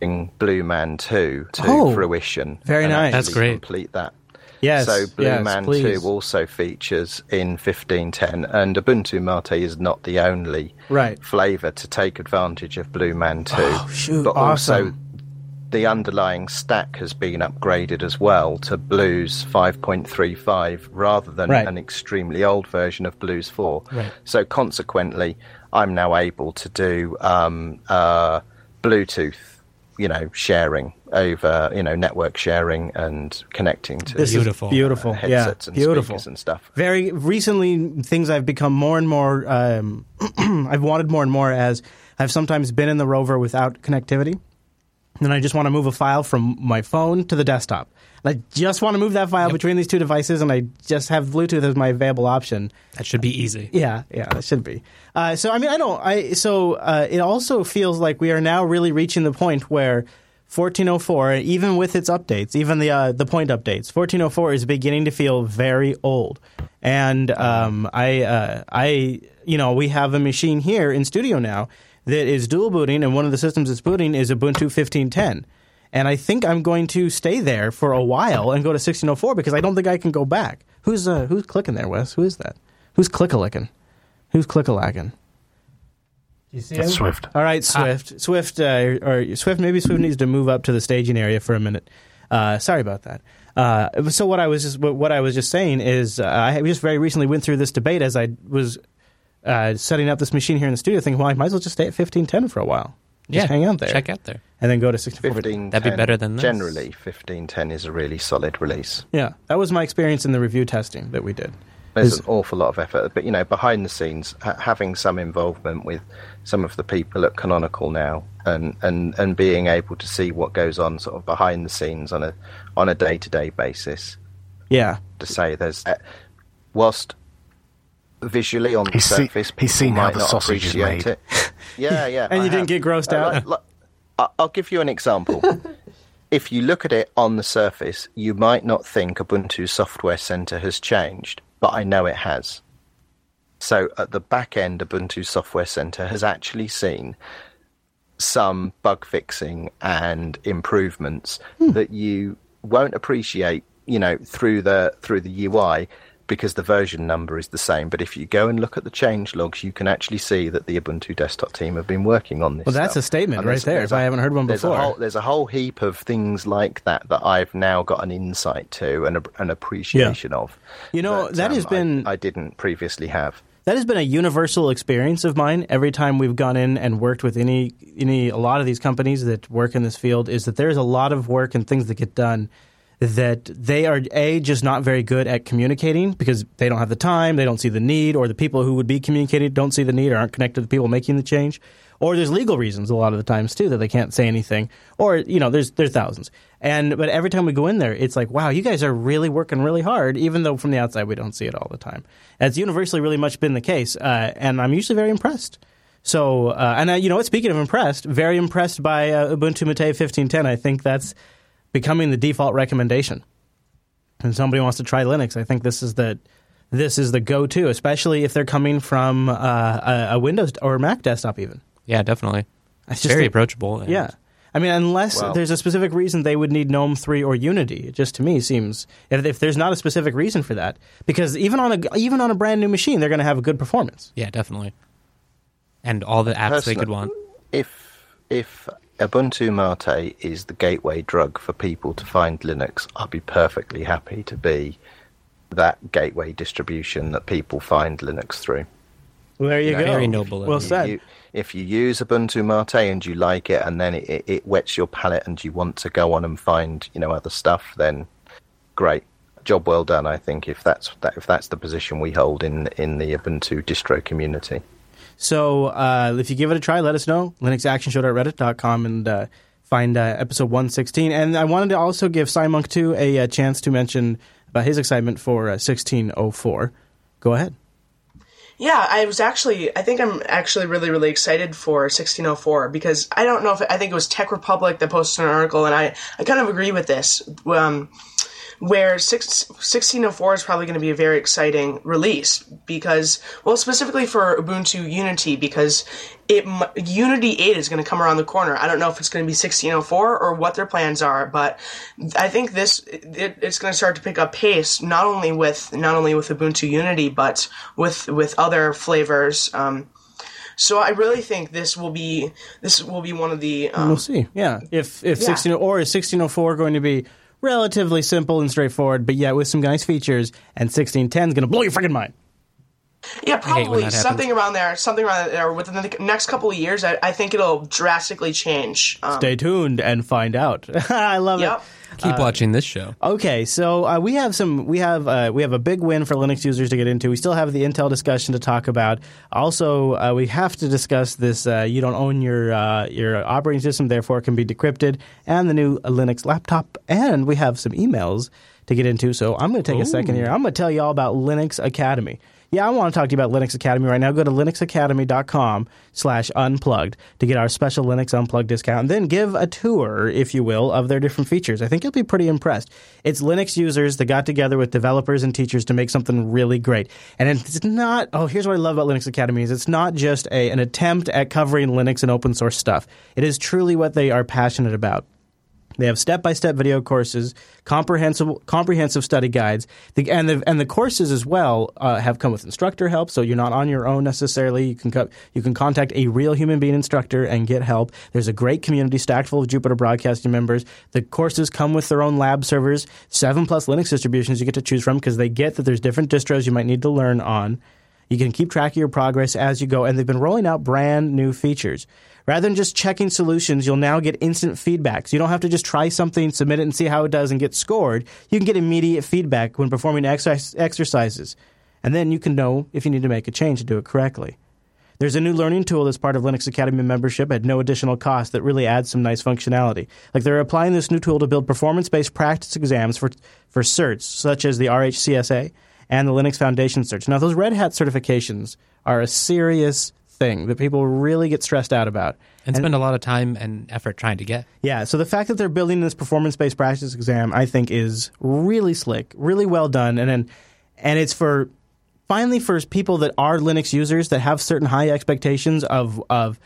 bring Blueman two to Oh, fruition. very and nice. That's great. Complete that. Yes, So yes, Blueman please. 2 also features in 1510, and Ubuntu Mate is not the only Right. flavour to take advantage of Blueman 2. Oh, shoot, but also awesome. The underlying stack has been upgraded as well to BlueZ 5.35 rather than Right. an extremely old version of BlueZ 4. Right. So consequently, I'm now able to do um, uh, Bluetooth, you know, sharing over, you know, network sharing and connecting to This Beautiful. beautiful, uh, yeah, headsets and beautiful. speakers and stuff. Very recently, things I've become more and more. Um, I've wanted more and more as I've sometimes been in the rover without connectivity, and I just want to move a file from my phone to the desktop. And I just want to move that file between these two devices, and I just have Bluetooth as my available option. That should be easy. Yeah, yeah, that should be. Uh, so I mean, I don't. I so uh, it also feels like we are now really reaching the point where 1404, even with its updates, even the uh, the point updates, 1404 is beginning to feel very old. And um, I, uh, I, you know, we have a machine here in studio now that is dual booting, and one of the systems it's booting is Ubuntu 1510. And I think I'm going to stay there for a while and go to 1604 because I don't think I can go back. Who's uh, who's clicking there, Wes? Who is that? Who's click a licking? Who's click a lacking? You see That's Swift. All right, Swift. Swift, uh, or Swift. Maybe Swift needs to move up to the staging area for a minute. Uh, sorry about that. Uh, so what I was just what I was just saying is uh, I just very recently went through this debate as I was uh, setting up this machine here in the studio, thinking, well, I might as well just stay at fifteen ten for a while. Just Yeah, hang out there. check out there. and then go to sixteen four. Fifteen. That'd be better than this. Generally, fifteen ten is a really solid release. Yeah, that was my experience in the review testing that we did. There's Is- an awful lot of effort, but you know, behind the scenes, ha- having some involvement with some of the people at Canonical now, and, and, and being able to see what goes on sort of behind the scenes on a on a day to day basis. Yeah, To say there's, uh, whilst visually on the He's see- surface, he's seen how might the not sausage is appreciate made. It. Yeah, yeah. And I you didn't get grossed Uh, out? like- like- I- I'll give you an example. if you look at it on the surface, you might not think Ubuntu Software Center has changed, but I know it has. So at the back end, Ubuntu Software Center has actually seen some bug fixing and improvements that you won't appreciate, you know, through the through the UI because the version number is the same. But if you go and look at the change logs, you can actually see that the Ubuntu desktop team have been working on this. Well, that's stuff. a statement And right there, if I haven't heard one there's before. A whole, there's a whole heap of things like that that I've now got an insight to and a, an appreciation of. You know, that has um, been- I, I didn't previously have. that has been a universal experience of mine every time we've gone in and worked with any any a lot of these companies that work in this field is that there's a lot of work and things that get done that they are a just not very good at communicating because they don't have the time, they don't see the need, or the people who would be communicating don't see the need or aren't connected to the people making the change. Or there's legal reasons a lot of the times too that they can't say anything. Or you know, there's there's thousands. And but every time we go in there, it's like, wow, you guys are really working really hard, even though from the outside we don't see it all the time. It's universally really much been the case, uh, and I'm usually very impressed. So, uh, and uh, you know? Speaking of impressed, very impressed by uh, Ubuntu Mate 1510. I think that's becoming the default recommendation. And somebody wants to try Linux, I think this is the this is the go-to, especially if they're coming from uh, a, a Windows or Mac desktop. Even Yeah, definitely. It's It's very approachable. and- yeah. I mean, unless Well- there's a specific reason they would need GNOME 3 or Unity, it just to me seems if, if there's not a specific reason for that, because even on a even on a brand new machine, they're going to have a good performance. Yeah, definitely. And all the apps they could want. If if Ubuntu Mate is the gateway drug for people to find Linux, I'd be perfectly happy to be that gateway distribution that people find Linux through. Well, there you Yeah, go. very noble Well you. said. You, if you use Ubuntu Mate and you like it, and then it, it, it wets your palate, and you want to go on and find you know other stuff, then great, job well done. I think if that's that, if that's the position we hold in in the Ubuntu distro community. So uh, if you give it a try, let us know. LinuxActionShow.reddit.com and uh, find uh, episode 116. And I wanted to also give Simunk 2 a, uh chance to mention about his excitement for uh, 1604. Go ahead. Yeah, I was actually. I think I'm actually really, really excited for 1604 because I don't know if I think it was Tech Republic that posted an article, and I I kind of agree with this. Um, where six, 1604 is probably going to be a very exciting release because, well, specifically for Ubuntu Unity because it Unity 8 is going to come around the corner. I don't know if it's going to be 1604 or what their plans are, but I think this it, it's going to start to pick up pace not only with not only with Ubuntu Unity but with with other flavors. Um, so I really think this will be this will be one of the um, We'll see. Yeah. If, if Yeah. 16 or is 1604 going to be relatively simple and straightforward, but yet with some nice features, and 1610 is going to blow your freaking mind. Yeah, probably something around there. Something around there within the next couple of years. I, I think it'll drastically change. Um, Stay tuned and find out. I love Yep. it. Keep watching this show. Okay, so uh, we have some we have uh, we have a big win for Linux users to get into. We still have the Intel discussion to talk about. Also, uh, we have to discuss this. Uh, you don't own your uh, your operating system, therefore it can be decrypted, and the new Linux laptop. And we have some emails to get into. So I'm going to take a second here. I'm going to tell you all about Linux Academy. Yeah, I want to talk to you about Linux Academy right now. Go to linuxacademy.com slash unplugged to get our special Linux Unplugged discount and then give a tour, if you will, of their different features. I think you'll be pretty impressed. It's Linux users that got together with developers and teachers to make something really great. And it's not, oh, here's what I love about Linux Academy is it's not just a, an attempt at covering Linux and open source stuff. It is truly what they are passionate about. They have step-by-step video courses, comprehensive comprehensive study guides, the, and the and the courses as well uh, have come with instructor help, so you're not on your own necessarily. You can co- you can contact a real human being instructor and get help. There's a great community stacked full of Jupiter Broadcasting members. The courses come with their own lab servers, seven plus Linux distributions you get to choose from because they get that there's different distros you might need to learn on. You can keep track of your progress as you go, and they've been rolling out brand new features. Rather than just checking solutions, you'll now get instant feedback. So you don't have to just try something, submit it, and see how it does and get scored. You can get immediate feedback when performing exercise- exercises. And then you can know if you need to make a change to do it correctly. There's a new learning tool that's part of Linux Academy membership at no additional cost that really adds some nice functionality. Like they're applying this new tool to build performance-based practice exams for for certs such as the RHCSA and the Linux Foundation Search. Now those Red Hat certifications are a serious thing that people really get stressed out about. And spend a lot of time and effort trying to get. Yeah, so the fact that they're building this performance-based practice exam, I think, is really slick, really well done, and and, and it's for finally for people that are Linux users that have certain high expectations of of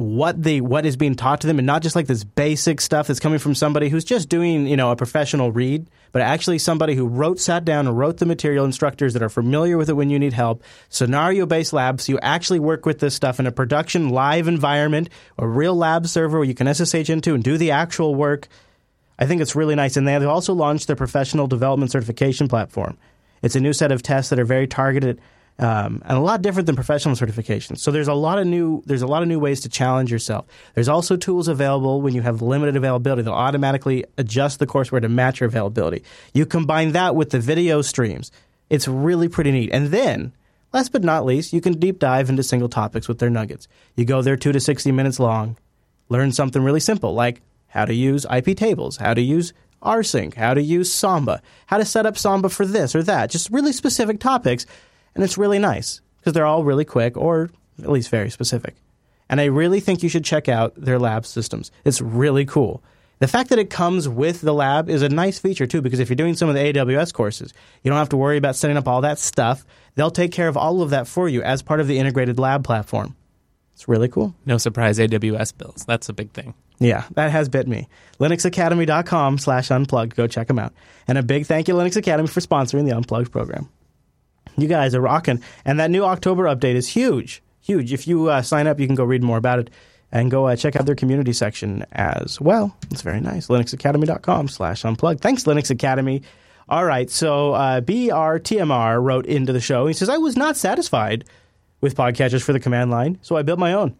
what they what is being taught to them, and not just like this basic stuff that's coming from somebody who's just doing you know a professional read, but actually somebody who wrote, sat down, and wrote the material. Instructors that are familiar with it when you need help. Scenario based labs, so you actually work with this stuff in a production live environment, a real lab server where you can SSH into and do the actual work. I think it's really nice, and they also launched their professional development certification platform. It's a new set of tests that are very targeted um, and a lot different than professional certifications. So there's a lot of new there's a lot of new ways to challenge yourself. There's also tools available when you have limited availability. They'll automatically adjust the courseware to match your availability. You combine that with the video streams. It's really pretty neat. And then, last but not least, you can deep dive into single topics with their nuggets. You go there two to sixty minutes long, learn something really simple like how to use IP tables, how to use rsync, how to use Samba, how to set up Samba for this or that. Just really specific topics and it's really nice because they're all really quick or at least very specific. And I really think you should check out their lab systems. It's really cool. The fact that it comes with the lab is a nice feature too, because if you're doing some of the AWS courses, you don't have to worry about setting up all that stuff. They'll take care of all of that for you as part of the integrated lab platform. It's really cool. No surprise AWS bills. That's a big thing. Yeah, that has bit me. LinuxAcademy.com slash unplugged. Go check them out. And a big thank you, Linux Academy, for sponsoring the Unplugged program. You guys are rocking. And that new October update is huge. Huge. If you uh, sign up, you can go read more about it and go uh, check out their community section as well. It's very nice. LinuxAcademy.com slash unplugged. Thanks, Linux Academy. All right. So uh, BRTMR wrote into the show. He says, I was not satisfied with podcatchers for the command line, so I built my own.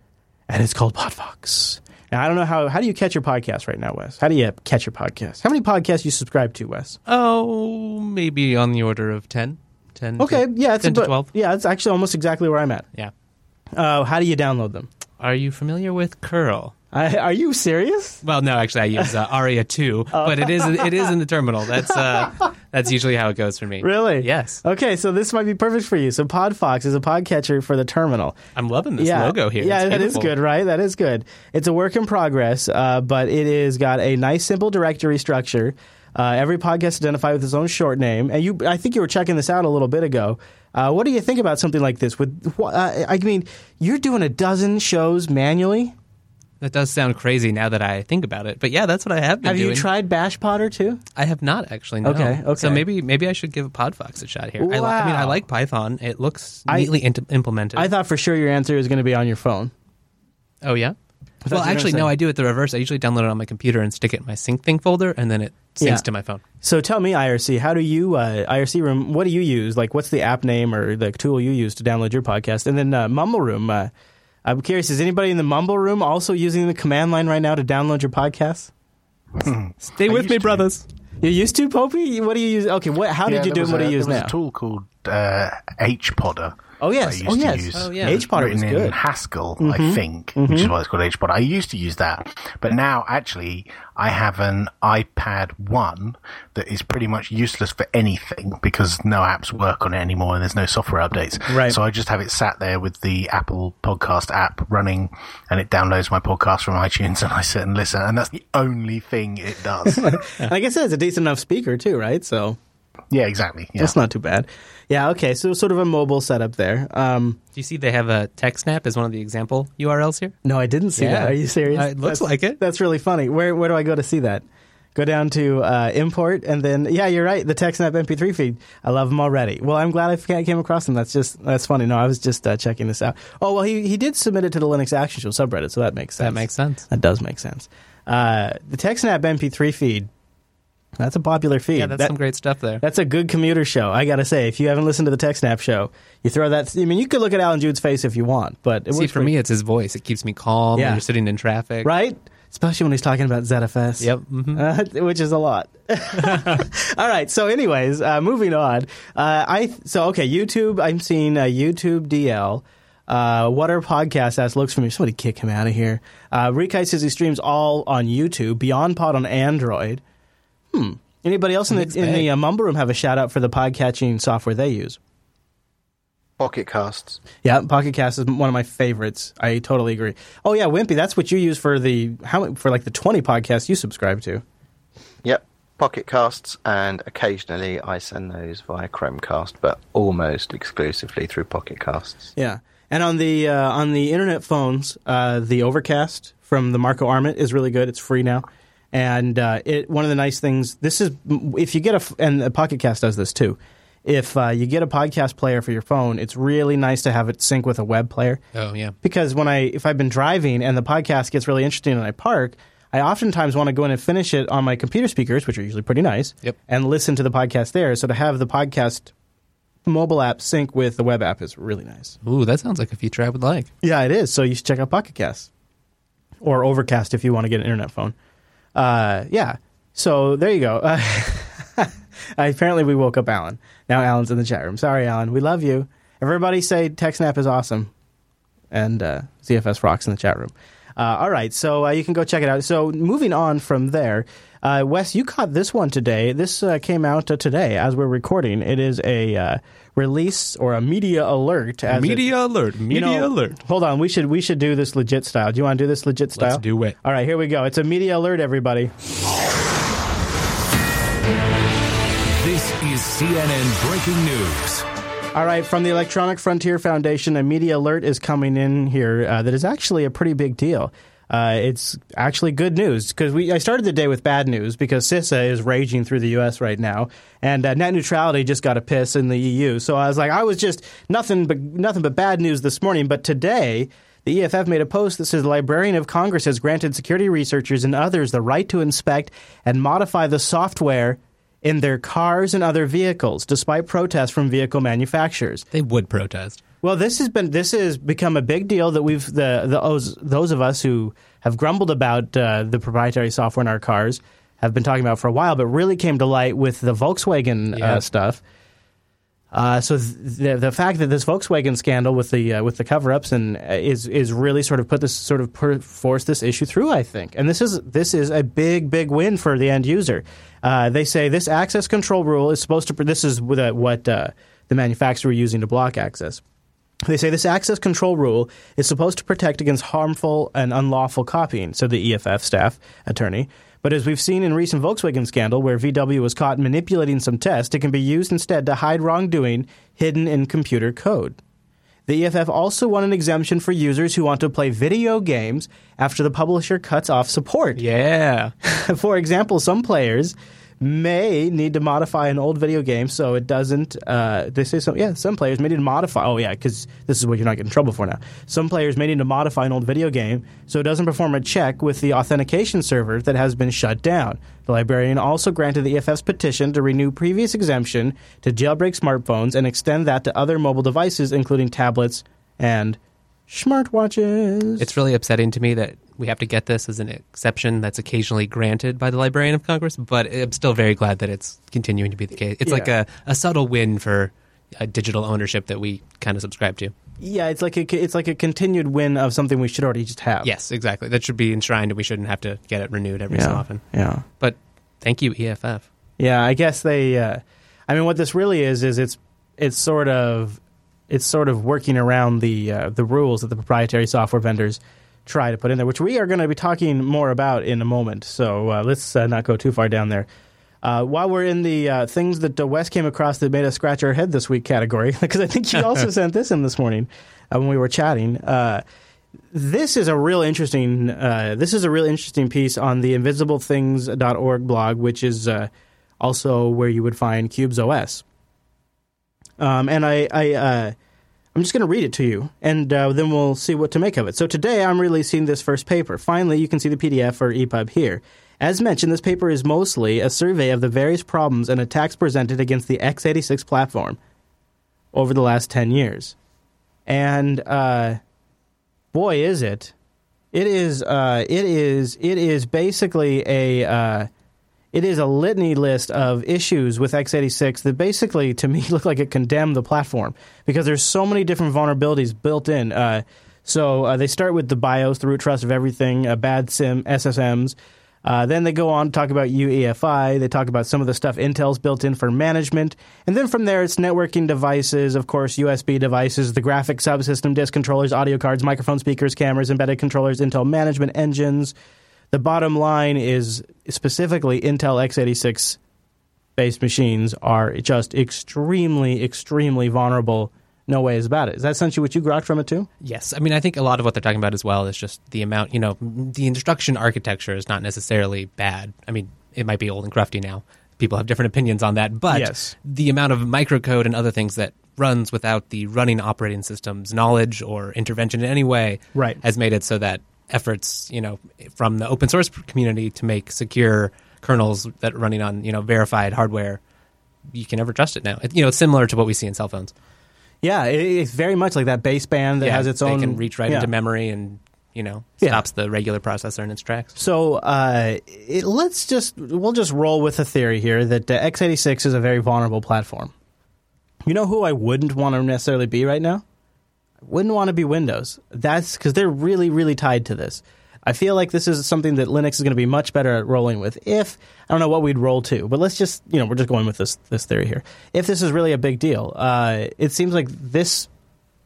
And it's called Podfox. Now, I don't know how, how do you catch your podcast right now, Wes? How do you catch your podcast? How many podcasts you subscribe to, Wes? Oh, maybe on the order of 10. 10 Okay, to, yeah, it's 10 to 12. Yeah, it's actually almost exactly where I'm at. Yeah. Uh, how do you download them? Are you familiar with curl? I, are you serious? Well, no, actually, I use uh, aria2, but it is it is in the terminal. That's uh, that's usually how it goes for me. Really? Yes. Okay, so this might be perfect for you. So Podfox is a podcatcher for the terminal. I'm loving this yeah. logo here. Yeah, It's that is good, right? That is good. It's a work in progress, uh, but it is got a nice, simple directory structure. Uh, every podcast identified with its own short name, and you. I think you were checking this out a little bit ago. Uh, what do you think about something like this? With uh, I mean, you're doing a dozen shows manually. That does sound crazy now that I think about it. But yeah, that's what I have been Have doing. you tried BashPodder too? I have not actually. No. Okay, okay. So maybe maybe I should give Podfox a shot here. I, li- I mean, I like Python. It looks I- neatly int- implemented. I thought for sure your answer was going to be on your phone. oh yeah. Thought Well, actually, no. I do it the reverse. I usually download it on my computer and stick it in my Syncthing folder, and then it syncs Yeah. to my phone. So tell me, IRC, how do you uh, IRC Room? What do you use? Like, what's the app name or the tool you use to download your podcast? And then uh, Mumble Room. Uh, I'm curious, is anybody in the Mumble Room also using the command line right now to download your podcast? Stay with me, brothers. You used to, Popey? What do you use? Okay, what? How Yeah, did you do? there it? What do you use there was now? a tool called uh, HPodder. Oh, yes. I used Oh, to yes. use. Oh, yeah. HPodder was written good. in Haskell, Mhm. I think, which is why it's called HPodder. I used to use that, but now actually I have an iPad One that is pretty much useless for anything because no apps work on it anymore and there's no software updates. Right. So I just have it sat there with the Apple Podcast app running, and it downloads my podcast from iTunes, and I sit and listen, and that's the only thing it does. like I said, it's a decent enough speaker too, right? So Yeah, exactly. Yeah. That's not too bad. Yeah, okay. So sort of a mobile setup there. Um, Do you see they have a TechSnap as one of the example URLs here? no, I didn't see Yeah. that. Are you serious? Uh, it looks That's- like it. That's really funny. Where where do I go to see that? Go down to uh, import and then yeah, you're right. The TechSnap MP3 feed. I love them already. Well, I'm glad I came across them. That's just that's funny. No, I was just uh, checking this out. Oh well, he he did submit it to the Linux Action Show subreddit, so that makes sense. That makes sense. That does make sense. Uh, the TechSnap MP3 feed. That's a popular feed. Yeah, that's That- some great stuff there. That's a good commuter show. I gotta say, if you haven't listened to the TechSnap show, you throw that. I mean, you could look at Allan Jude's face if you want, but it See, for me, it's his voice. It keeps me calm Yeah. when you're sitting in traffic. right? Especially when he's talking about ZFS. Yep. mhm. Uh, which is a lot. All right. So, anyways, uh, moving on. Uh, I so okay. YouTube. I'm seeing uh, YouTube DL. Uh, what our podcast as looks for me. Somebody kick him out of here. Uh, Rekai says he streams all on YouTube. BeyondPod on Android. Hmm. Anybody else in the in the uh, Mumble Room have a shout out for the podcatching software they use? Pocket casts. Yeah, Pocket Cast is one of my favorites. I totally agree. Oh yeah, Wimpy, that's what you use for the how for like the twenty podcasts you subscribe to. Yep. Pocket casts, and occasionally I send those via Chromecast, but almost exclusively through Pocket casts. Yeah, and on the uh, on the internet phones, uh, the Overcast from the Marco Arment is really good. It's free now, and uh, it one of the nice things. This is if you get a, and the Pocket Cast does this too. If uh, you get a podcast player for your phone, it's really nice to have it sync with a web player. Oh, yeah. because when I if I've been driving and the podcast gets really interesting and I park, I oftentimes want to go in and finish it on my computer speakers, which are usually pretty nice, Yep. and listen to the podcast there. So to have the podcast mobile app sync with the web app is really nice. Ooh, that sounds like a feature I would like. Yeah, it is. So you should check out Pocket Cast or Overcast if you want to get an internet phone. Uh, yeah. So there you go. Uh, apparently, we woke up Allan. Now Allan's in the chat room. Sorry, Allan. We love you. Everybody say TechSnap is awesome. And uh, ZFS rocks in the chat room. Uh, all right, so uh, you can go check it out. So moving on from there, uh, Wes, you caught this one today. This uh, came out uh, today as we're recording. It is a uh, release or a media alert. As it- Media alert. you Media know, alert. Hold on, we should we should do this legit style. Do you want to do this legit style? Let's do it. All right, here we go. It's a media alert, everybody. This is CNN Breaking News. All right, from the Electronic Frontier Foundation, a media alert is coming in here uh, that is actually a pretty big deal. Uh, it's actually good news because we I started the day with bad news because CISA is raging through the U.S. right now, and uh, net neutrality just got a piss in the EU. So I was like, I was just nothing but nothing but bad news this morning. But today, the EFF made a post that says the Librarian of Congress has granted security researchers and others the right to inspect and modify the software in their cars and other vehicles, despite protests from vehicle manufacturers. They would protest. Well, this has been this has become a big deal that we've the, the those, those of us who have grumbled about uh, the proprietary software in our cars have been talking about for a while, but really came to light with the Volkswagen Yeah. uh, stuff. Uh, so th- the the fact that this Volkswagen scandal with the uh, with the cover ups and uh, is is really sort of put this sort of per- forced this issue through, I think, and this is this is a big big win for the end user. Uh, they say this access control rule is supposed to. This is what, what uh, the manufacturer using to block access. They say this access control rule is supposed to protect against harmful and unlawful copying, said the EFF staff attorney. But as we've seen in recent Volkswagen scandal, where VW was caught manipulating some tests, it can be used instead to hide wrongdoing hidden in computer code. The EFF also won an exemption for users who want to play video games after the publisher cuts off support. Yeah. For example, some players may need to modify an old video game so it doesn't. Uh, they say some. Yeah, some players may need to modify. Oh yeah, because this is what you're not getting in trouble for now. Some players may need to modify an old video game so it doesn't perform a check with the authentication server that has been shut down. The librarian also granted the EFF's petition to renew previous exemption to jailbreak smartphones and extend that to other mobile devices, including tablets and smartwatches. It's really upsetting to me that we have to get this as an exception that's occasionally granted by the Librarian of Congress, but I'm still very glad that it's continuing to be the case. It's like a, a subtle win for uh, digital ownership that we kind of subscribe to. yeah, it's like a it's like a continued win of something we should already just have. Yes, exactly. That should be enshrined and we shouldn't have to get it renewed every so often. Yeah. But thank you, EFF. Yeah, I guess they. Uh, I mean, what this really is is it's it's sort of it's sort of working around the uh, the rules that the proprietary software vendors try to put in there, which we are going to be talking more about in a moment. So uh, let's uh, not go too far down there. Uh, while we're in the uh, things that uh, Wes came across that made us scratch our head this week category, because I think you also sent this in this morning uh, when we were chatting. Uh, this is a real interesting. Uh, this is a real interesting piece on the InvisibleThings.org blog, which is uh, also where you would find Qubes OS. Um, and I, I uh, I'm just going to read it to you, and uh, then we'll see what to make of it. So today I'm releasing this first paper. Finally, you can see the PDF or EPUB here. As mentioned, this paper is mostly a survey of the various problems and attacks presented against the x86 platform over the last 10 years. And uh, boy, is it! It is. Uh, it is. It is basically a. It is a litany list of issues with x86 that basically, to me, look like it condemned the platform because there's so many different vulnerabilities built in. Uh, so uh, they start with the BIOS, the root trust of everything, uh, bad SIM SSMs. Uh, then they go on to talk about UEFI. They talk about some of the stuff Intel's built in for management. And then from there, it's networking devices, of course, USB devices, the graphic subsystem, disk controllers, audio cards, microphone speakers, cameras, embedded controllers, Intel management engines. The bottom line is specifically Intel x86 based machines are just extremely, extremely vulnerable. No ways about it. Is that essentially what you got from it too? Yes, I mean I think a lot of what they're talking about as well is just the amount. You know, the instruction architecture is not necessarily bad. I mean, it might be old and crufty now. People have different opinions on that, but Yes. the amount of microcode and other things that runs without the running operating system's knowledge or intervention in any way Right. has made it so that efforts, you know, from the open source community to make secure kernels that are running on, you know, verified hardware, you can never trust it now. It, you know, it's similar to what we see in cell phones. Yeah, it's very much like that baseband that yeah, has its they own. can reach right yeah. into memory and you know Yeah. stops the regular processor in its tracks. So uh, it, let's just we'll just roll with the theory here that uh, x86 is a very vulnerable platform. You know who I wouldn't want to necessarily be right now? Wouldn't want to be Windows. That's because they're really really tied to this. I feel like this is something that Linux is going to be much better at rolling with. If I don't know what we'd roll to, but let's just you know we're just going with this this theory here. If this is really a big deal, uh, it seems like this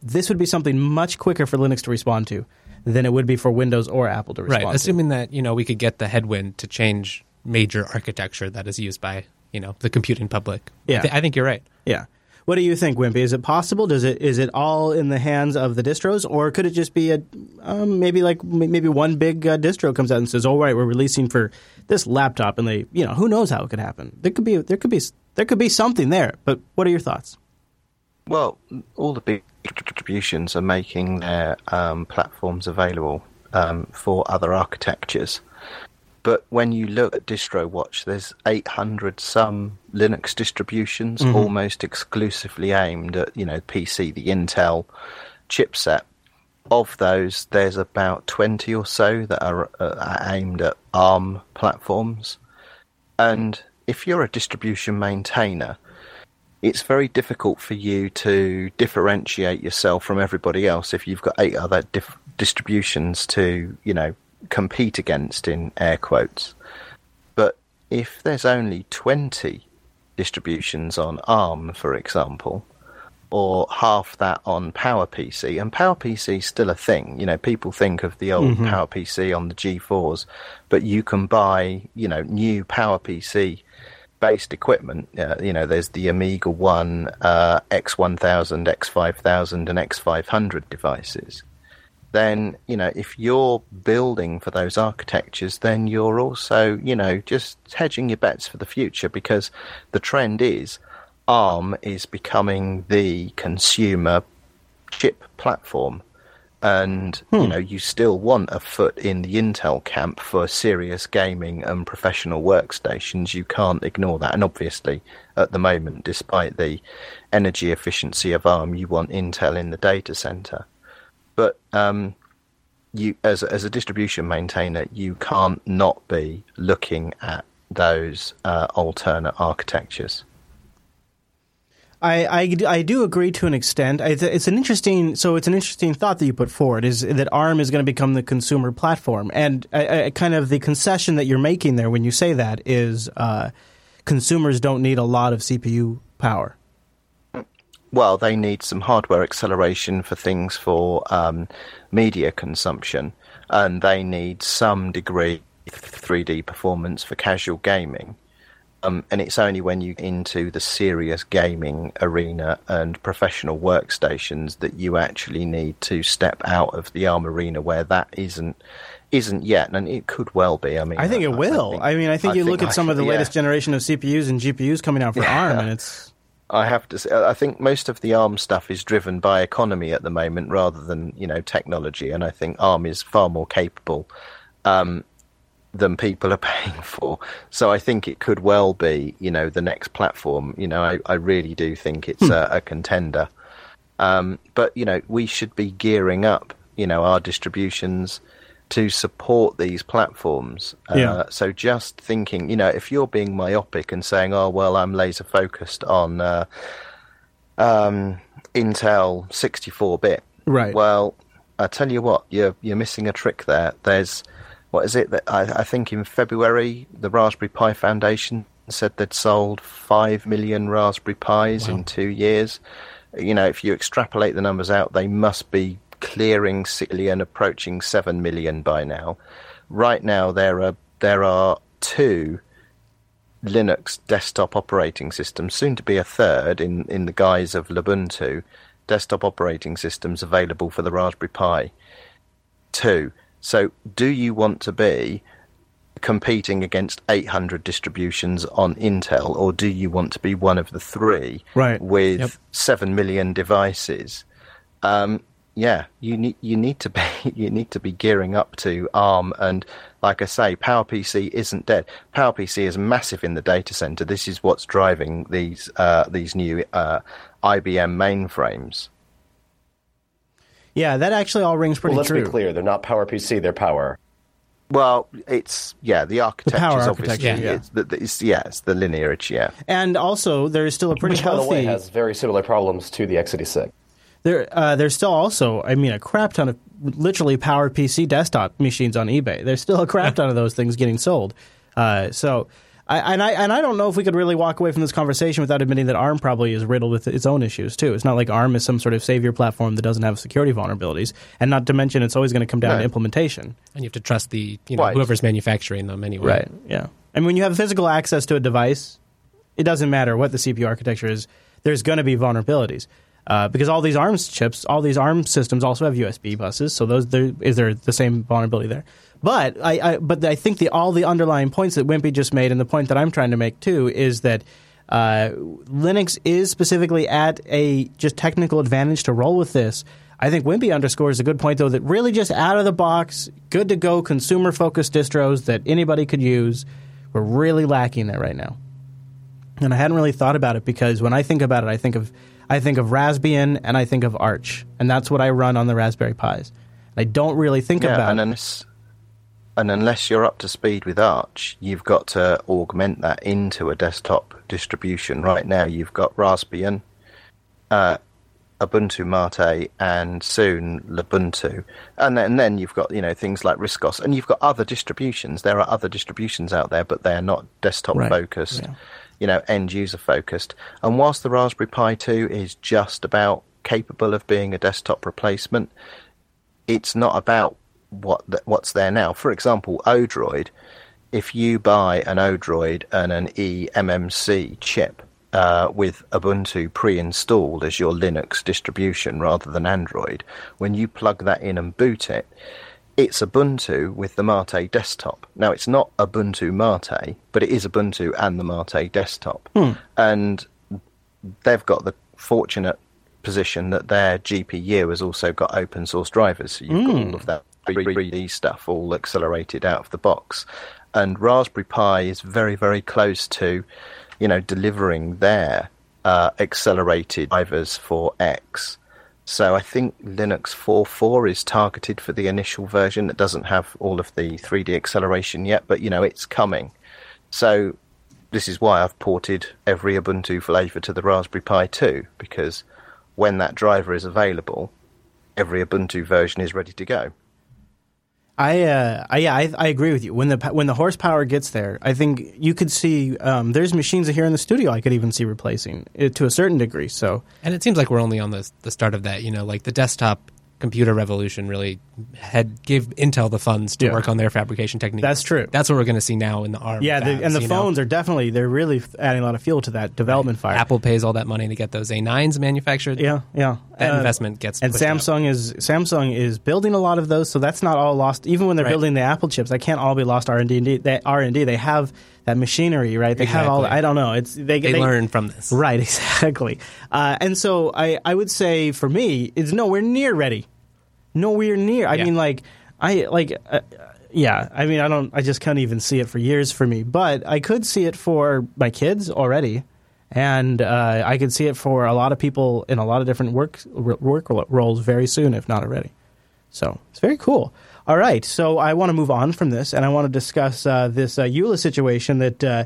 this would be something much quicker for Linux to respond to than it would be for Windows or Apple to respond Right, to. assuming that you know we could get the headwind to change major architecture that is used by you know the computing public. Yeah. I, thi- I think you're right. Yeah. What do you think, Wimpy? Is it possible? Does it is it all in the hands of the distros, or could it just be a um, maybe like maybe one big uh, distro comes out and says, "All right, we're releasing for this laptop," and they, you know, who knows how it could happen? There could be there could be there could be something there. But what are your thoughts? Well, all the big distributions are making their um, platforms available um, for other architectures. But when you look at DistroWatch, there's 800 some Linux distributions, Mhm. almost exclusively aimed at you know PC, the Intel chipset. Of those, there's about 20 or so that are, uh, are aimed at ARM platforms. And if you're a distribution maintainer, it's very difficult for you to differentiate yourself from everybody else if you've got eight other dif- distributions to, you know, compete against in air quotes. But if there's only 20 distributions on ARM, for example, or half that on PowerPC, and PowerPC is still a thing. You know, people think of the old Mhm. PowerPC on the G4s, but you can buy, you know, new PowerPC based equipment. Uh, you know, there's the AmigaOne, uh, X1000, X5000, and X500 devices. Then, you know, if you're building for those architectures, then you're also, you know, just hedging your bets for the future because the trend is ARM is becoming the consumer chip platform. And, you hmm. know, you still want a foot in the Intel camp for serious gaming and professional workstations. You can't ignore that. And obviously, at the moment, despite the energy efficiency of ARM, you want Intel in the data center. But um, you, as as a distribution maintainer, you can't not be looking at those uh, alternate architectures. I, I, I do agree to an extent. I, it's an interesting so it's an interesting thought that you put forward is that ARM is going to become the consumer platform, and I, I, kind of the concession that you're making there when you say that is uh, consumers don't need a lot of CPU power. Well, they need some hardware acceleration for things for um, media consumption, and they need some degree of 3D performance for casual gaming. Um, and it's only when you get into the serious gaming arena and professional workstations that you actually need to step out of the ARM arena where that isn't isn't yet, and it could well be. I mean, I think it will. I, mean, I think you look at some of the yeah. latest generation of CPUs and GPUs coming out for Yeah. ARM, and it's I have to say, I think most of the ARM stuff is driven by economy at the moment rather than, you know, technology. And I think ARM is far more capable um, than people are paying for. So I think it could well be, you know, the next platform. You know, I, I really do think it's a, a contender. Um, but, you know, we should be gearing up, you know, our distributions to support these platforms. Yeah. Uh, so just thinking, you know, if you're being myopic and saying, "Oh well, I'm laser focused on uh, um, Intel 64-bit," Right. Well, I tell you what, you're you're missing a trick there. There's what is it that I, I think in February the Raspberry Pi Foundation said they'd sold five million Raspberry Pis in two years. You know, if you extrapolate the numbers out, they must be clearing six million, approaching seven million by now. Right now, there are there are two Linux desktop operating systems, soon to be a third in, in the guise of Ubuntu, desktop operating systems available for the Raspberry Pi 2. So, do you want to be competing against 800 distributions on Intel, or do you want to be one of the three Right. with Yep. 7 million devices? Um, yeah, you need you need to be you need to be gearing up to ARM and like I say, PowerPC isn't dead. PowerPC is massive in the data center. This is what's driving these uh, these new uh, IBM mainframes. yeah, that actually all rings pretty well, let's true. be clear. They're not PowerPC. They're Power. Well, it's yeah, the architecture power is architecture, obviously yeah. it's, the, it's yeah, it's the lineage, yeah. And also, there is still a pretty Which, by the way, has very similar problems to the x86. There, uh, there's still also, I mean, a crap ton of literally power PC desktop machines on eBay. There's still a crap ton of those things getting sold. Uh, so, I, and I and I don't know if we could really walk away from this conversation without admitting that ARM probably is riddled with its own issues too. It's not like ARM is some sort of savior platform that doesn't have security vulnerabilities, and not to mention it's always going to come down No. to implementation. and you have to trust the you know Right. whoever's manufacturing them anyway. Right. Yeah. And when you have physical access to a device, it doesn't matter what the CPU architecture is. There's going to be vulnerabilities uh, because all these ARM chips, all these ARM systems also have USB buses. So those is there the same vulnerability there. But I, I but I think the all the underlying points that Wimpy just made and the point that I'm trying to make too is that. Uh, Linux is specifically at a just technical advantage to roll with this. I think Wimpy underscores a good point, though, that really just out of the box, good to go, consumer focused distros that anybody could use, we're really lacking that right now. And I hadn't really thought about it because when I think about it, I think of I think of Raspbian and I think of Arch, and that's what I run on the Raspberry Pis. I don't really think yeah, about and unless and unless you're up to speed with Arch, you've got to augment that into a desktop distribution. Right now, you've got Raspbian, uh, Ubuntu Mate, and soon Lubuntu, and then, and then you've got you know things like RISC OS, and you've got other distributions. There are other distributions out there, but they are not desktop Right, focused. yeah. You know, end user focused. And whilst the Raspberry Pi 2 is just about capable of being a desktop replacement, it's not about what th- what's there now. For example, Odroid. If you buy an Odroid and an eMMC chip uh, with Ubuntu pre-installed as your Linux distribution rather than Android, when you plug that in and boot it, it's Ubuntu with the Mate desktop. Now, it's not Ubuntu Mate, but it is Ubuntu and the Mate desktop. And they've got the fortunate position that their GPU has also got open source drivers. So you've got all of that 3D stuff all accelerated out of the box. And Raspberry Pi is very, very close to, you know, delivering their uh, accelerated drivers for X. So I think Linux 4.4 is targeted for the initial version that doesn't have all of the 3D acceleration yet, but you know it's coming. So this is why I've ported every Ubuntu flavor to the Raspberry Pi 2 because when that driver is available, every Ubuntu version is ready to go. I, uh, I yeah, I, I agree with you. When the when the horsepower gets there, I think you could see um, there's machines here in the studio I could even see replacing it to a certain degree. So And it seems like we're only on the the start of that. You know, like the desktop computer revolution really had give Intel the funds to Yeah. work on their fabrication technique. That's true. That's what we're going to see now in the ARM. Yeah, the, and the you know? phones are definitely they're really adding a lot of fuel to that development fire. Apple pays all that money to get those A9s manufactured. Yeah, yeah. That Uh, investment gets and pushed out. Samsung is Samsung is building a lot of those, so that's not all lost. Even when they're Right. building the Apple chips, that can't all be lost R and D. R and D. They have that machinery, right? They have all. Exactly. I don't know. It's they They, learn from this. right exactly. Uh, and so I I would say for me, it's nowhere near ready. Nowhere near. I Yeah. mean, like I like. Uh, yeah, I mean, I don't. I just can't even see it for years for me, but I could see it for my kids already, and uh, I could see it for a lot of people in a lot of different work work roles very soon, if not already. So it's very cool. All right, so I want to move on from this, and I want to discuss uh, this uh, EULA situation that uh,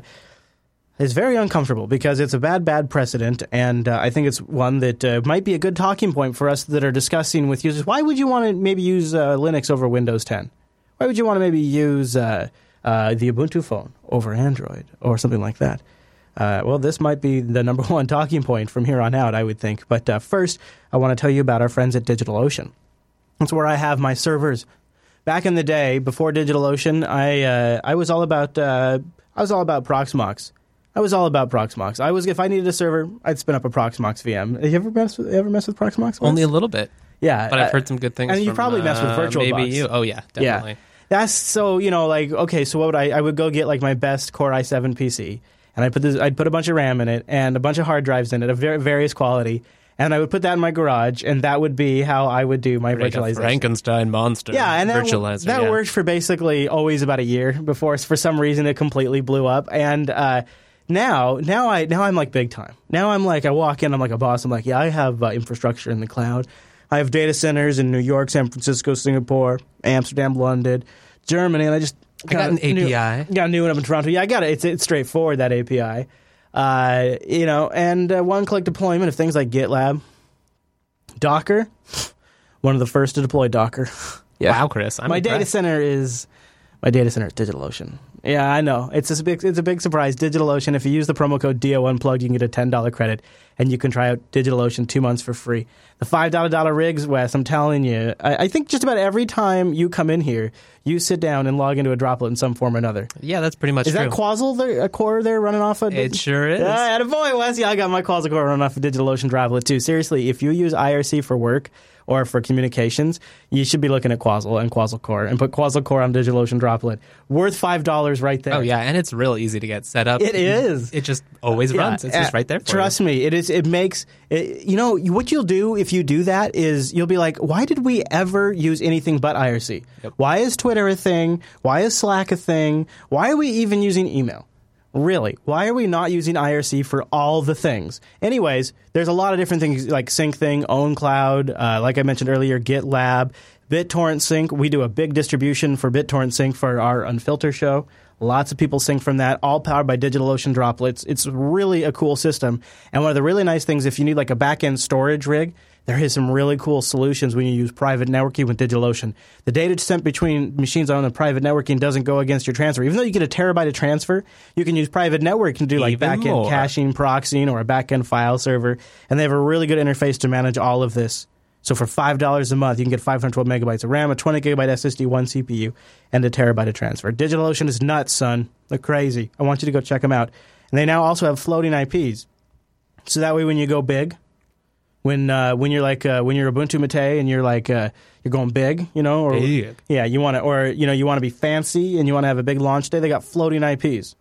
is very uncomfortable because it's a bad, bad precedent, and uh, I think it's one that uh, might be a good talking point for us that are discussing with users. Why would you want to maybe use uh, Linux over Windows 10? Why would you want to maybe use uh, the Ubuntu phone over Android or something like that? Uh, well, this might be the number one talking point from here on out, I would think. But uh, first, I want to tell you about our friends at DigitalOcean. That's where I have my servers. Back in the day, before DigitalOcean, I uh, I was all about uh, I was all about Proxmox. I was all about Proxmox. I was if I needed a server, I'd spin up a Proxmox VM. Have you ever mess with, ever mess with Proxmox? Only a little bit. Yeah, But I've uh, heard some good things. And you probably mess with virtual. VirtualBox. Maybe you. Oh yeah, definitely. Yeah. That's so you know like okay, so what would I I would go get like my best Core i7 PC and I put this I'd put a bunch of RAM in it and a bunch of hard drives in it of various quality and I would put that in my garage and that would be how I would do my Like virtualization. Frankenstein monster. Yeah, and that, virtualizer. that yeah. worked for basically always about a year before for some reason it completely blew up. And uh, now, now I now I'm like big time. Now I'm like I walk in, I'm like a boss. I'm like, yeah, I have uh, infrastructure in the cloud. I have data centers in New York, San Francisco, Singapore, Amsterdam, London, Germany, and I just I got an knew- API. Got a new one up in Toronto. Yeah, I got it. It's it's straightforward that API. Uh, you know, and uh, one-click deployment of things like GitLab, Docker. One of the first to deploy Docker. Wow, Chris. I'm my data center is my data center is DigitalOcean. Yeah, I know. It's a big it's a big surprise. DigitalOcean. If you use the promo code DO Unplugged, you can get a ten dollar credit, and you can try out DigitalOcean two months for free. The five dollar dollar rigs, Wes. I'm telling you, I, I think just about every time you come in here, you sit down and log into a droplet in some form or another. Yeah, that's pretty much Is true. that Quassel there, a core there running off of? It sure is. Yeah, and boy, Wes. Yeah, I got my Quassel core running off of DigitalOcean Droplet too. Seriously, if you use IRC for work or for communications, you should be looking at Quassel and Quassel Core and put Quassel Core on DigitalOcean Droplet. Worth five dollars right there. Oh yeah, and it's real easy to get set up. It is. It just always Yeah, runs. It's just uh, right there. For Trust me, it is. It makes it, you know what you'll do if you do that is you'll be like, why did we ever use anything but IRC? Why is Twitter a thing? Why is Slack a thing? Why are we even using email? Really? Why are we not using IRC for all the things? Anyways, there's a lot of different things like sync Syncthing, OwnCloud, uh, like I mentioned earlier, GitLab, BitTorrent Sync. We do a big distribution for BitTorrent Sync for our Unfilter show. Lots of people sync from that, all powered by DigitalOcean droplets. It's really a cool system. And one of the really nice things, if you need like a back end storage rig, there is some really cool solutions when you use private networking with DigitalOcean. The data sent between machines on the private networking doesn't go against your transfer. Even though you get a terabyte of transfer, you can use private networking to do like Even back end more. caching, proxying, or a back end file server. And they have a really good interface to manage all of this. So for five dollars a month, you can get 512 megabytes of RAM, a 20 gigabyte SSD, one CPU, and a terabyte of transfer. DigitalOcean is nuts, son. They're crazy. I want you to go check them out. And they now also have floating IPs, so that way when you go big, when uh, when you're like uh, when you're Ubuntu Mate and you're like uh, you're going big, you know, or Big. yeah, you want to, or you know, you want to be fancy and you want to have a big launch day. They got floating IPs.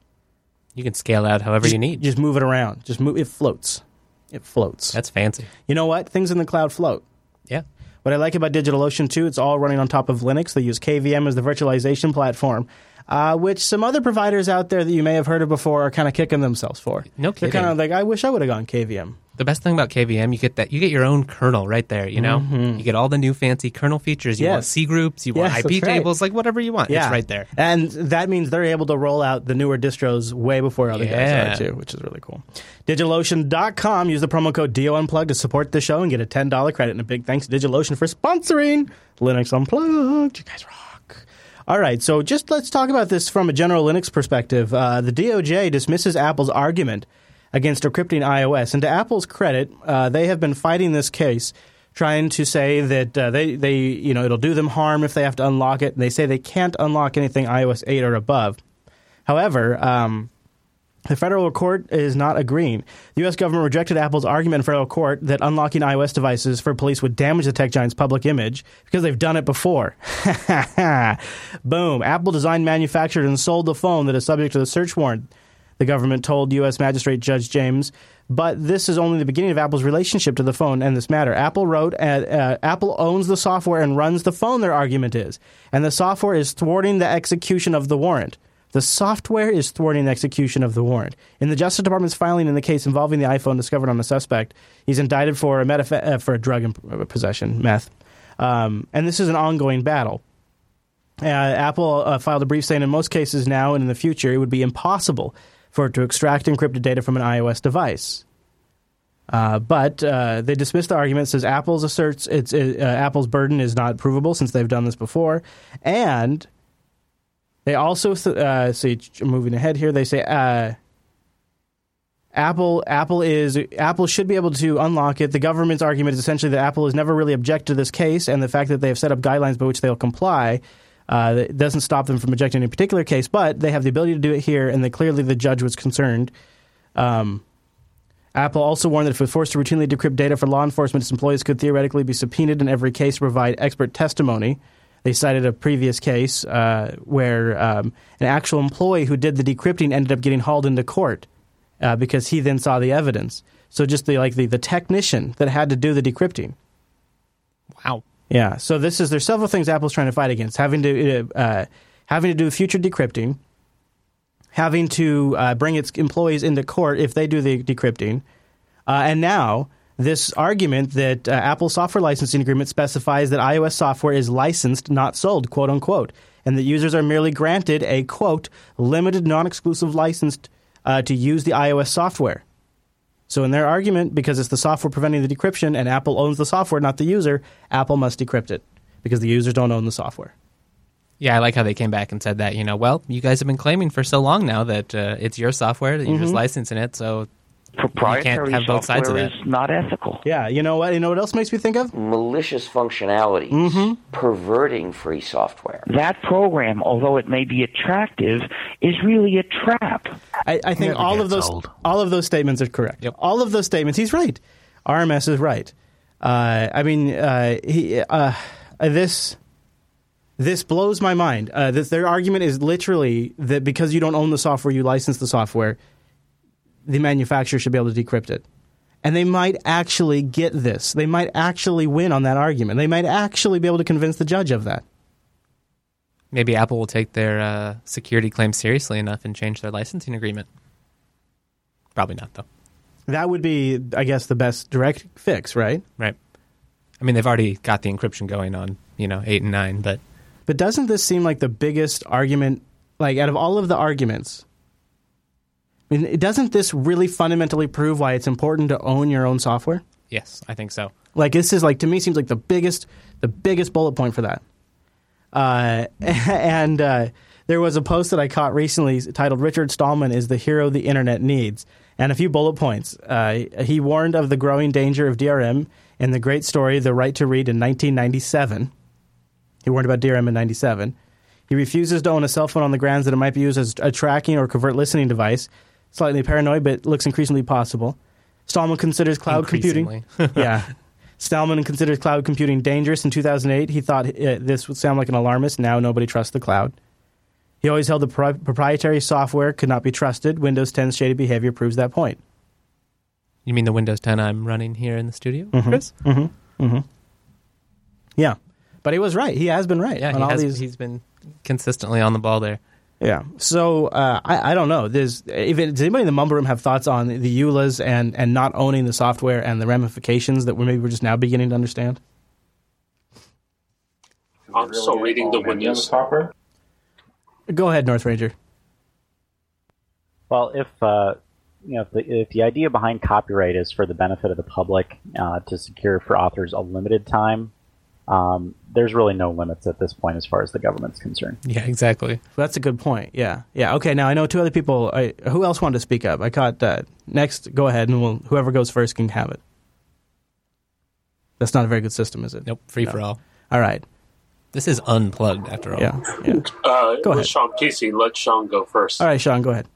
You can scale out however Just- you need. Just move it around. Just move. It floats. It floats. That's fancy. You know what? Things in the cloud float. Yeah. What I like about DigitalOcean too, it's all running on top of Linux. They use KVM as the virtualization platform, uh, which some other providers out there that you may have heard of before are kind of kicking themselves for. No kidding. They're kind of like, I wish I would have gone KVM. The best thing about KVM, you get that you get your own kernel right there. You know, you get all the new fancy kernel features. You want Mm-hmm. C groups, you want Yes, IP that's right. tables, like whatever you want. Yeah, It's right there. and that means they're able to roll out the newer distros way before other Yeah. guys are too, which is really cool. DigitalOcean.com. Use the promo code DO Unplugged to support the show and get a ten dollar credit. And a big thanks to DigitalOcean for sponsoring Linux Unplugged. You guys rock. All right, so just let's talk about this from a general Linux perspective. Uh, the DOJ dismisses Apple's argument against encrypting iOS, and to Apple's credit, uh, they have been fighting this case trying to say that uh, they they you know it'll do them harm if they have to unlock it. And they say they can't unlock anything iOS 8 or above. However, um, the federal court is not agreeing. The U.S. government rejected Apple's argument in federal court that unlocking iOS devices for police would damage the tech giant's public image because they've done it before. Boom. Apple designed, manufactured, and sold the phone that is subject to the search warrant, the government told U.S. Magistrate Judge James. But this is only the beginning of Apple's relationship to the phone and this matter. Apple wrote, uh, uh, Apple owns the software and runs the phone, their argument is. And the software is thwarting the execution of the warrant. The software is thwarting the execution of the warrant. In the Justice Department's filing in the case involving the iPhone discovered on the suspect, he's indicted for a metaf- uh, for a drug imp- possession, meth. Um, and this is an ongoing battle. Uh, Apple uh, filed a brief saying in most cases now and in the future, it would be impossible for it to extract encrypted data from an iOS device. Uh, but uh, they dismissed the argument. Says Apple's asserts it's uh, Apple's burden is not provable since they've done this before, and they also uh, say moving ahead here. They say uh, Apple Apple is Apple should be able to unlock it. The government's argument is essentially that Apple has never really objected to this case, and the fact that they have set up guidelines by which they'll comply uh, doesn't stop them from objecting in particular case, but they have the ability to do it here, and they, clearly the judge was concerned. Um, Apple also warned that if forced to routinely decrypt data for law enforcement, its employees could theoretically be subpoenaed in every case to provide expert testimony. They cited a previous case uh, where um, an actual employee who did the decrypting ended up getting hauled into court uh, because he then saw the evidence. So just the like the, the technician that had to do the decrypting. Wow. Yeah. So this is there's several things Apple's trying to fight against: having to uh, having to do future decrypting, having to uh, bring its employees into court if they do the decrypting, uh, and now this argument that uh, Apple software licensing agreement specifies that iOS software is licensed, not sold, quote unquote, and that users are merely granted a quote limited, non-exclusive license uh, to use the iOS software. So, in their argument, because it's the software preventing the decryption and Apple owns the software, not the user, Apple must decrypt it because the users don't own the software. Yeah, I like how they came back and said that, you know, well, you guys have been claiming for so long now that uh, it's your software, that you're just Mhm. licensing it, so Proprietary you have both sides of software that. is not ethical. Yeah, you know what? You know what else makes me think of? Malicious functionality, Mm-hmm. perverting free software. That program, although it may be attractive, is really a trap. I, I think all of those old. all of those statements are correct. All of those statements, he's right. RMS is right. Uh, I mean, uh, he, uh, this this blows my mind. Uh, this, their argument is literally that because you don't own the software, you license the software. The manufacturer should be able to decrypt it, and they might actually get this. They might actually win on that argument. They might actually be able to convince the judge of that. maybe Apple will take their uh, security claims seriously enough and change their licensing agreement. Probably not, though. That would be, I guess, the best direct fix, right? Right. I mean, they've already got the encryption going on, you know, 8 and 9, but But doesn't this seem like the biggest argument? Like out of all of the arguments, I mean, doesn't this really fundamentally prove why it's important to own your own software? yes, I think so. Like this is like to me seems like the biggest the biggest bullet point for that. Uh, and uh, there was a post that I caught recently titled "Richard Stallman is the hero the internet needs," and a few bullet points. Uh, he warned of the growing danger of DRM in the great story "The Right to Read" in 1997. He warned about DRM in 97. He refuses to own a cell phone on the grounds that it might be used as a tracking or covert listening device. Slightly paranoid, but looks increasingly possible. Stallman considers cloud computing. yeah. Stallman considers cloud computing dangerous. In 2008, he thought uh, this would sound like an alarmist. Now nobody trusts the cloud. He always held the pro- proprietary software could not be trusted. Windows 10's shady behavior proves that point. You mean the Windows 10 I'm running here in the studio, Mhm. Chris? Mm-hmm. Mm-hmm. Yeah, but he was right. He has been right Yeah, he all has, these. he's been consistently on the ball there. Yeah. So uh, I, I don't know. There's if it, does anybody in the mumble room have thoughts on the EULAs and, and not owning the software and the ramifications that we maybe we're just now beginning to understand? I'm still reading the Windows. software. Go ahead, North Ranger. Well, if uh, you know, if the, if the idea behind copyright is for the benefit of the public uh, to secure for authors a limited time, um, there's really no limits at this point as far as the government's concerned. Yeah, exactly. That's a good point. Yeah. Yeah. Okay. Now I know two other people. I, who else wanted to speak up? I caught uh, next. Go ahead, and we'll, whoever goes first can have it. That's not a very good system, is it? Nope, free No. for all. All right. This is unplugged after all. Yeah. yeah. Uh, Go with ahead. Sean Casey, let Sean go first. All right, Sean, go ahead.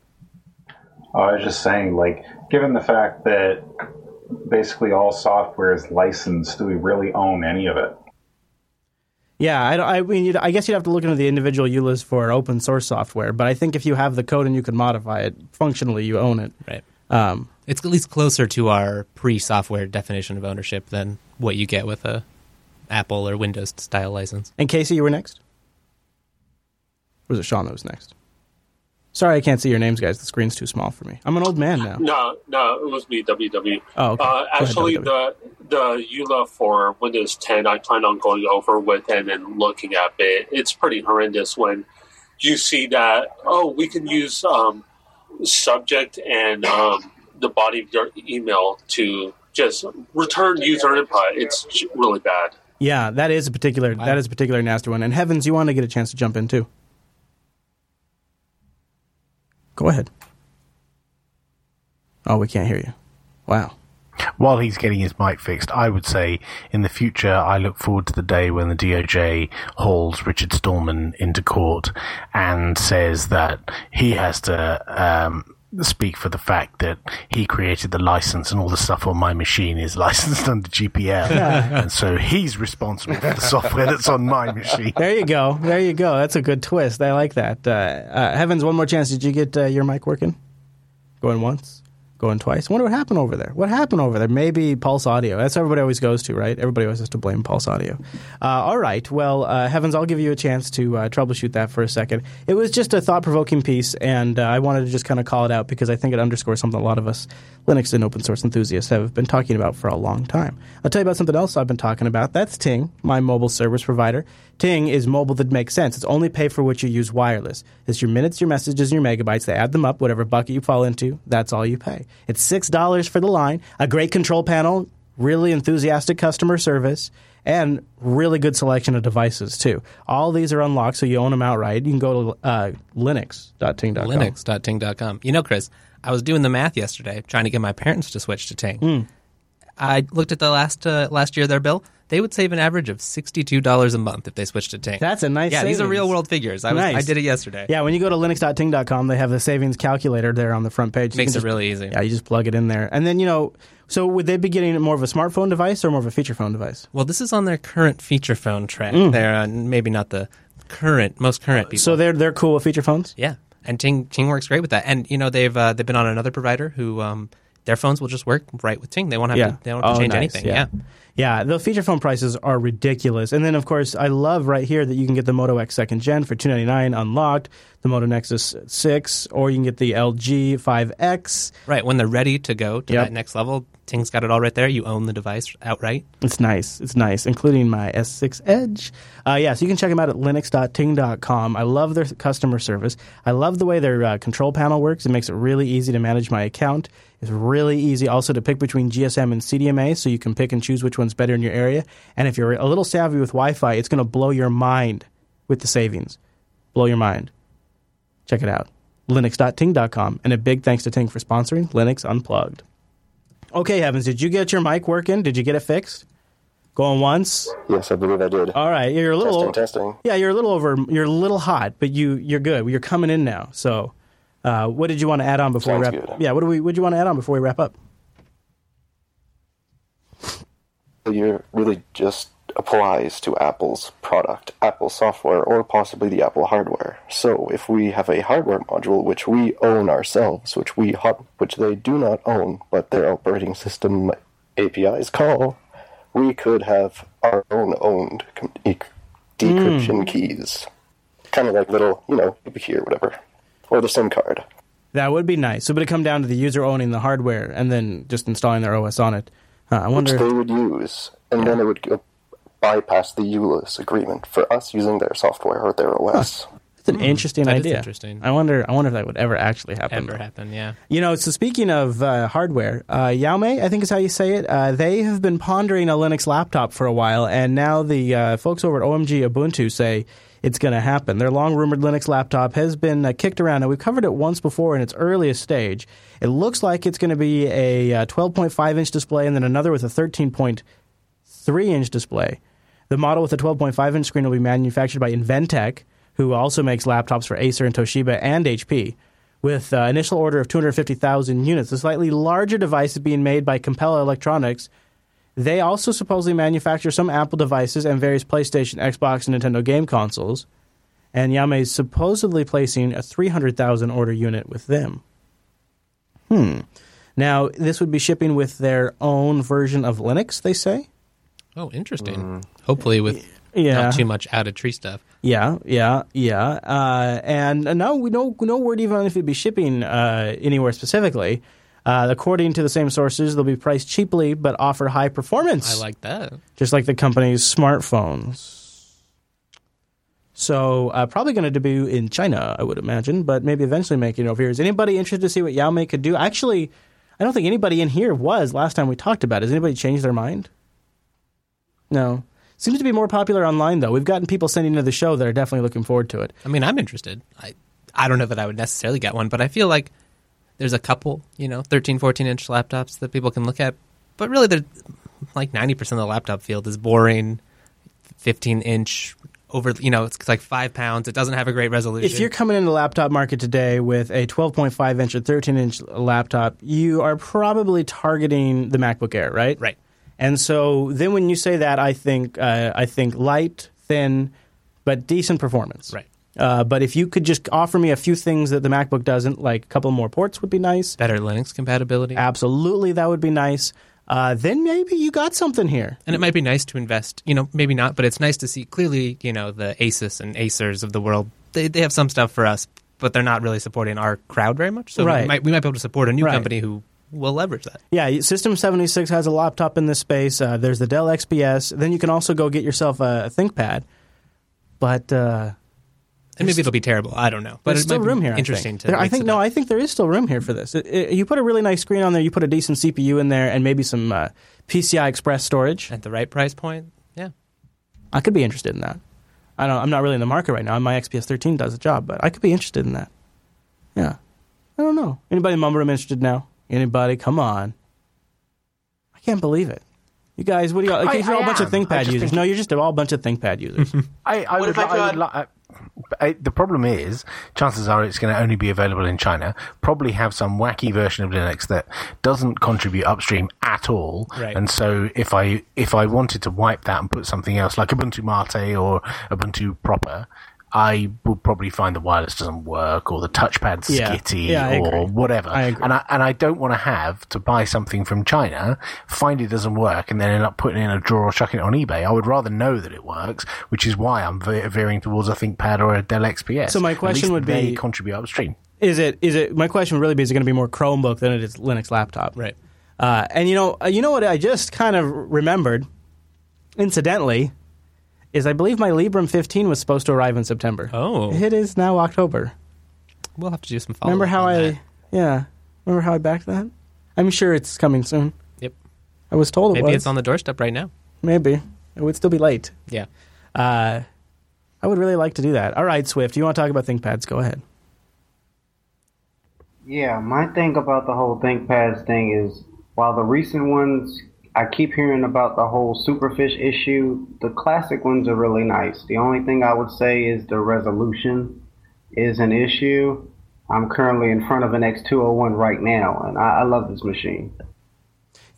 Oh, I was just saying, like, given the fact that basically all software is licensed, do we really own any of it? Yeah, I, I mean, you'd, I guess you'd have to look into the individual EULAs for open source software, but I think if you have the code and you can modify it, functionally you own it. Right. Um, It's at least closer to our pre-software definition of ownership than what you get with a Apple or Windows style license. and Casey, you were next? Or was it Sean that was next? Sorry, I can't see your names, guys. The screen's too small for me. I'm an old man now. No, no, it was me, WW. Oh, okay. Uh, Go ahead, actually, WW. the the EULA for Windows 10, I plan on going over with and then looking at it. It's pretty horrendous when you see that. Oh, we can use um, subject and um, the body of your email to just return user input. It's really bad. Yeah, that is a particular that is a particular nasty one. And heavens, you want to get a chance to jump in too. Go ahead. Oh, we can't hear you. Wow. While he's getting his mic fixed, I would say in the future, I look forward to the day when the DOJ hauls Richard Stallman into court and says that he has to um, speak for the fact that he created the license and all the stuff on my machine is licensed under GPL. and so he's responsible for the software that's on my machine. There you go. There you go. That's a good twist. I like that. Uh, uh, heavens, one more chance. Did you get uh, your mic working? Going once? Going twice? I wonder what happened over there. What happened over there? Maybe Pulse Audio. That's everybody always goes to, right? Everybody always has to blame Pulse Audio. Uh, all right. Well, uh, Heavens, I'll give you a chance to uh, troubleshoot that for a second. It was just a thought provoking piece, and uh, I wanted to just kind of call it out because I think it underscores something a lot of us Linux and open source enthusiasts have been talking about for a long time. I'll tell you about something else I've been talking about. That's Ting, my mobile service provider. Ting is mobile that makes sense. It's only pay for what you use wireless. It's your minutes, your messages, and your megabytes. They add them up, whatever bucket you fall into, that's all you pay. It's $6 for the line, a great control panel, really enthusiastic customer service, and really good selection of devices, too. All these are unlocked, so you own them outright. You can go to uh, linux.ting.com. Linux.ting.com. You know, Chris, I was doing the math yesterday, trying to get my parents to switch to Ting. Hmm. I looked at the last uh, last year their bill. They would save an average of sixty two dollars a month if they switched to Ting. That's a nice Yeah, these are real world figures. I was, Nice. I did it yesterday. Yeah, when you go to linux.ting.com, they have the savings calculator there on the front page. You Makes it just- really easy. Yeah, you just plug it in there. And then, you know, so would they be getting more of a smartphone device or more of a feature phone device? Well, this is on their current feature phone track. Mm. They're uh, maybe not the current, most current people. So they're they're cool with feature phones? Yeah, and Ting Ting works great with that. And you know they've uh, they've been on another provider who um, their phones will just work right with Ting. They won't have yeah. to they don't have to Oh, change nice. anything. Yeah. Yeah. Yeah, the feature phone prices are ridiculous. And then, of course, I love right here that you can get the Moto X second gen for two ninety nine unlocked, the Moto Nexus 6, or you can get the LG 5X. Right when they're ready to go to Yep. that next level, Ting's got it all right there. You own the device outright. It's nice. It's nice, including my S6 Edge. Uh, yeah, so you can check them out at linux.ting.com. I love their customer service. I love the way their uh, control panel works. It makes it really easy to manage my account. It's really easy also to pick between GSM and CDMA, so you can pick and choose which one's better in your area. And if you're a little savvy with Wi Fi, it's going to blow your mind with the savings. Blow your mind. Check it out. Linux.ting.com. And a big thanks to Ting for sponsoring Linux Unplugged. Okay, Heavens, did you get your mic working? Did you get it fixed? Going once? Yes, I believe I did. All right, you're a little Testing, testing. Yeah, you're a little over. You're a little hot, but you you're good. You're coming in now. So, uh, what did you want to add on before Sounds we wrap? good. Yeah, what do we? What do you want to add on before we wrap up? You're really just applies to Apple's product, Apple software, or possibly the Apple hardware. So if we have a hardware module which we own ourselves, which we hot, which they do not own, but their operating system APIs call, we could have our own owned com- e- decryption hmm. keys, kind of like little, you know, key or whatever, or the SIM card. That would be nice. So, would it come down to the user owning the hardware and then just installing their OS on it? Uh, I wonder. which they would use, and then it would go bypass the ULIS agreement for us using their software or their OS. That's an interesting That is idea. interesting. I wonder. I wonder if that would ever actually happen. Ever happen? Yeah. You know, so speaking of uh, hardware, uh, Yaomei, I think is how you say it. Uh, they have been pondering a Linux laptop for a while, and now the uh, folks over at OMG Ubuntu say it's going to happen. Their long rumored Linux laptop has been uh, kicked around, and we've covered it once before in its earliest stage. It looks like it's going to be a uh, 12.5 inch display, and then another with a 13.3 inch display. The model with the 12.5 inch screen will be manufactured by Inventec, who also makes laptops for Acer and Toshiba and HP. With uh, initial order of 250,000 units, the slightly larger device is being made by Compal Electronics. They also supposedly manufacture some Apple devices and various PlayStation, Xbox, and Nintendo game consoles. And Yame is supposedly placing a 300,000 order unit with them. Hmm. Now, this would be shipping with their own version of Linux, they say. Oh, interesting. Hopefully, with Yeah. not too much added tree stuff. Yeah, yeah, yeah. Uh, and uh, no, we no no word even if it'd be shipping uh, anywhere specifically. Uh, according to the same sources, they'll be priced cheaply but offer high performance. I like that. just like the company's smartphones. So uh, probably going to debut in China, I would imagine, but maybe eventually make it over here. Is anybody interested to see what Yaomei could do? Actually, I don't think anybody in here was last time we talked about it. Has anybody changed their mind? No. Seems to be more popular online, though. We've gotten people sending to the show that are definitely looking forward to it. I mean, I'm interested. I I don't know that I would necessarily get one, but I feel like there's a couple, you know, 13, 14 inch laptops that people can look at. But really, they're like 90% of the laptop field is boring, 15 inch over, you know, it's like five pounds. It doesn't have a great resolution. If you're coming into the laptop market today with a 12.5 inch or 13 inch laptop, you are probably targeting the MacBook Air, right? Right. And so then when you say that, I think uh, I think light, thin, but decent performance. Right. Uh, but if you could just offer me a few things that the MacBook doesn't, like a couple more ports would be nice. Better Linux compatibility. Absolutely, that would be nice. Uh, then maybe you got something here. And it might be nice to invest, you know, maybe not, but it's nice to see clearly, you know, the Asus and Acers of the world, they, they have some stuff for us, but they're not really supporting our crowd very much. So Right. we, might, we might be able to support a new Right. company who will leverage that. Yeah, System 76 has a laptop in this space. Uh, there's the Dell XPS. Then you can also go get yourself a, a ThinkPad. But uh, And maybe it'll be terrible. I don't know. But there's it still room here. Interesting I think. to There- I think no, up. I think there is still room here for this. It- it- you put a really nice screen on there. You put a decent CPU in there, and maybe some uh, PCI Express storage. At the right price point, yeah. I could be interested in that. I don't. I'm not really in the market right now. My XPS 13 does the job, but I could be interested in that. Yeah. I don't know. Anybody in Mumble Room interested now? Anybody? Come on. I can't believe it. You guys, what do you? Like, I- you're all I a bunch of ThinkPad users. think- No, you're just all a bunch of ThinkPad users. I, I What would, if I li- I would could- li- I- I- the problem is, chances are it's going to only be available in China. Probably have some wacky version of Linux that doesn't contribute upstream at all. Right. And so, if I if I wanted to wipe that and put something else like Ubuntu Mate or Ubuntu proper, I would probably find the wireless doesn't work or the touchpad's Yeah. skitty Yeah, or whatever. I agree. And I and I don't want to have to buy something from China, find it doesn't work, and then end up putting it in a drawer or chucking it on eBay. I would rather know that it works, which is why I'm ve- veering towards a ThinkPad or a Dell XPS. So my question would they be- contribute upstream. is it? Is it? My question would really be: Is it going to be more Chromebook than it is Linux laptop? Right. Uh, and you know, uh, you know what I just kind of remembered, incidentally, is I believe my Librem 15 was supposed to arrive in September. Oh. It is now October. We'll have to do some follow Remember how I? Yeah. Remember how I backed that? I'm sure it's coming soon. Yep. I was told it Maybe was. it's on the doorstep right now. Maybe it would still be late. Yeah. Uh, I would really like to do that. All right, Swift. You want to talk about ThinkPads? Go ahead. Yeah, my thing about the whole ThinkPads thing is while the recent ones I keep hearing about the whole Superfish issue, the classic ones are really nice. The only thing I would say is the resolution is an issue. I'm currently in front of an X201 right now, and I, I love this machine.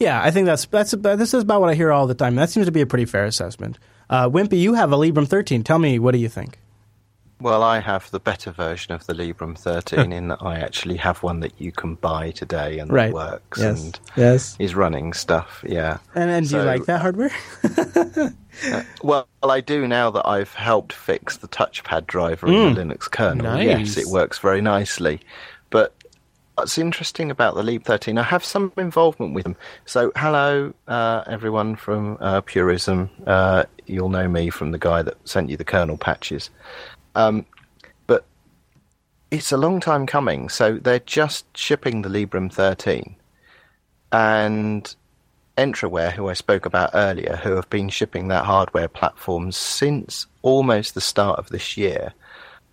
Yeah, I think that's that's this is about what I hear all the time. That seems to be a pretty fair assessment. Uh, Wimpy, you have a Librem 13. Tell me, what do you think? Well, I have the better version of the Librem 13 in that I actually have one that you can buy today and Right. that works Yes. and Yes. is running stuff. Yeah. And, and do you like that hardware? uh, well, I do now that I've helped fix the touchpad driver in the Mm. Linux kernel. Nice. Yes, it works very nicely. But what's interesting about the Leap 13, I have some involvement with them. So, hello, uh, everyone from uh, Purism. Uh, you'll know me from the guy that sent you the kernel patches. Um, but it's a long time coming. So, they're just shipping the Librem 13. And Entroware, who I spoke about earlier, who have been shipping that hardware platform since almost the start of this year,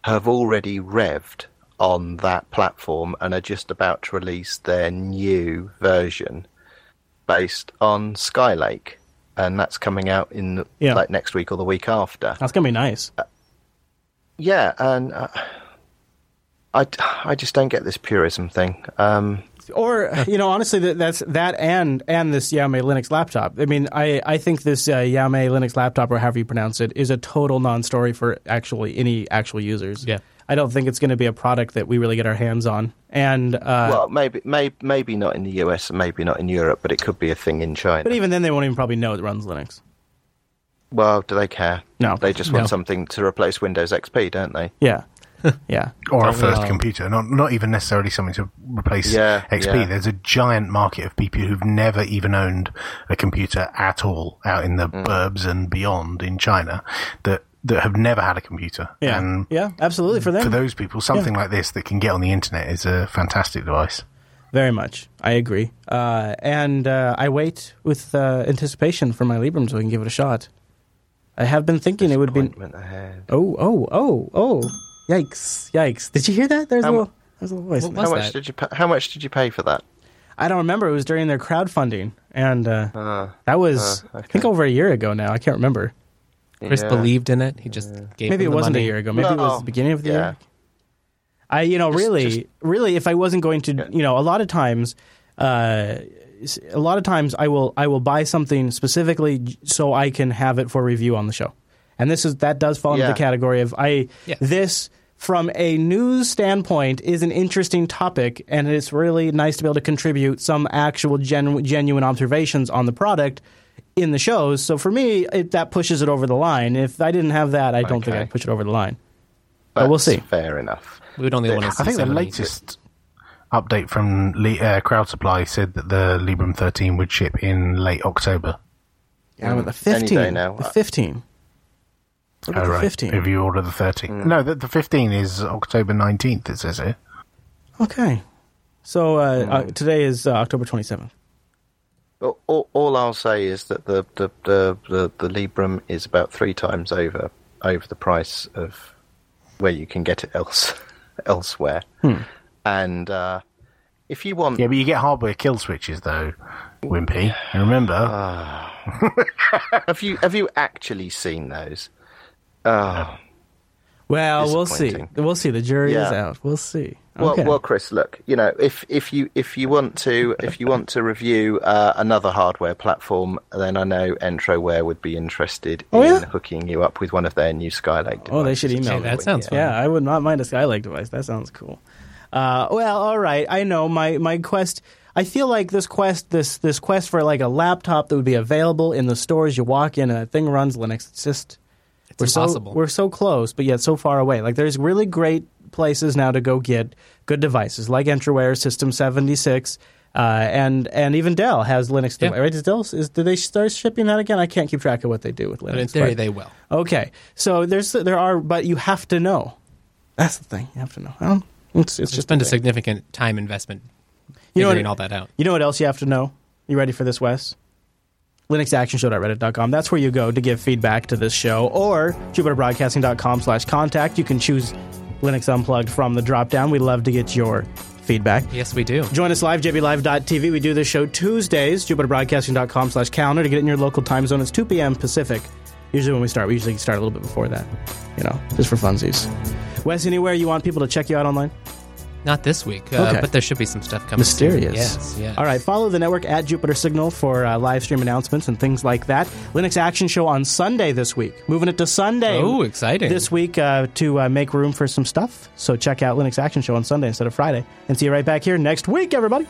have already revved on that platform and are just about to release their new version based on Skylake. and that's coming out in Yeah. like next week or the week after. That's gonna be nice. Yeah, and uh, I, I just don't get this purism thing. Um, Or you know, honestly, that, that's that and and this Yame Linux laptop. I mean, I I think this uh, Yame Linux laptop or however you pronounce it is a total non-story for actually any actual users. Yeah. I don't think it's going to be a product that we really get our hands on. And uh, well, maybe, maybe, maybe not in the US maybe not in Europe, but it could be a thing in China. but even then, they won't even probably know it runs Linux. Well, do they care? No. they just want No. something to replace Windows XP, don't they? Yeah, yeah. or a first all? computer, not not even necessarily something to replace Yeah, XP. yeah. There's a giant market of people who've never even owned a computer at all out in the Mm. burbs and beyond in China that that have never had a computer. Yeah, And yeah, absolutely. For them, for those people, something like this that can get on the internet is a fantastic device. Very much. I agree. Uh, and uh, I wait with uh, anticipation for my Librem so I can give it a shot. I have been thinking it would be. Ahead. Oh, oh, oh, oh. Yikes. Yikes. Did you hear that? There's, a, How mu- little, there's a little voice. How there. much did you? Pa- how much did you pay for that? I don't remember. It was during their crowdfunding. And uh, Ah, that was, ah, I think, over a year ago now. I can't remember. Chris Yeah. believed in it. He just gave Maybe it the wasn't a year ago. Maybe it was the beginning of the Yeah. year. I, you know, really, just- really, if I wasn't going to, you know, a lot of times, uh, s- a lot of times I will, I will buy something specifically so I can have it for review on the show, and this is that does fall into the category of I Yeah. this from a news standpoint is an interesting topic, and it's really nice to be able to contribute some actual genu- genuine observations on the product in the shows. So for me, it, that pushes it over the line. If I didn't have that, I don't think I'd push it over the line. But we'll see. Fair enough. We would only want to see I think the somebody- latest update from Le- uh, Crowd Supply said that the Librem 13 would ship in late October. Yeah, but the Any day 15. now. The 15. What about Oh, the right. 15? If you order the 13. No, the, the 15 is October 19th, it says here. Okay. So uh, uh, today is uh, October 27th. All, all, all I'll say is that the the, the, the the Librem is about three times over over the price of where you can get it else elsewhere. Hmm. And uh, if you want, Yeah, but you get hardware kill switches, though, Wimpy. And remember, have you have you actually seen those? Oh, Well, we'll see. We'll see. The jury is out. We'll see. Well, Okay. well, Chris, look, you know, if if you if you want to if you want to review uh, another hardware platform, then I know Entroware would be interested Oh, in yeah? hooking you up with one of their new Skylake devices. Oh, they should email some me. that sounds yeah. fun. Yeah, I would not mind a Skylake device. That sounds cool. Uh, well, all right. I know my my quest. I feel like this quest, this this quest for like a laptop that would be available in the stores. You walk in and that thing runs Linux. It's just It's we're so we're so close, but yet so far away. Like there's really great places now to go get good devices, like Entroware, System seventy six. Uh, and and even Dell has Linux. Yeah. device. Right? Is Dell is did they start shipping that again? I can't keep track of what they do with Linux. But in theory, but- they will. Okay, so there's there are, but you have to know. That's the thing. You have to know. It's it's It's just been a significant time investment You know what- figuring all that out. You know what else you have to know? You ready for this, Wes? linuxactionshow.reddit.com. That's where you go to give feedback to this show, or jupiterbroadcasting.com slash contact. You can choose Linux Unplugged from the drop down. We love to get your feedback. Yes, we do. Join us live, jblive.tv. We do this show Tuesdays, jupiterbroadcasting.com slash calendar to get in your local time zone. It's 2 p.m. Pacific. Usually when we start, we usually start a little bit before that, you know, just for funsies. Wes, anywhere you want people to check you out online? Not this week, uh, Okay. but there should be some stuff coming. Mysterious. Yes, yes. All right, follow the network at Jupiter Signal for uh, live stream announcements and things like that. Linux Action Show on Sunday this week. Moving it to Sunday. Oh, exciting. This week uh, to uh, make room for some stuff. So check out Linux Action Show on Sunday instead of Friday. And see you right back here next week, everybody.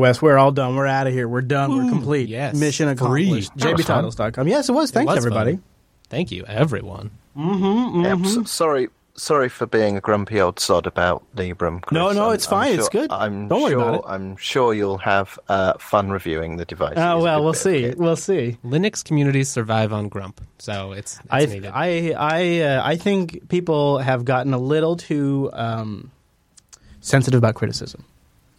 Wes, we're all done. We're out of here. We're done. we're complete. yes. Mission accomplished. Free. That was. JBTitles.com. Yes, it was. It Thanks, was everybody. fun. Thank you, everyone. Mm-hmm, Yep, s- sorry, sorry for being a grumpy old sod about Librem. Chris. No, no, I'm- it's I'm fine. It's good. I'm Don't worry sure, about it. I'm sure you'll have uh, fun reviewing the device. Oh, well, we'll see. We'll see. Linux communities survive on Grump, so it's, it's I needed. I I uh, I think people have gotten a little too um, sensitive about criticism.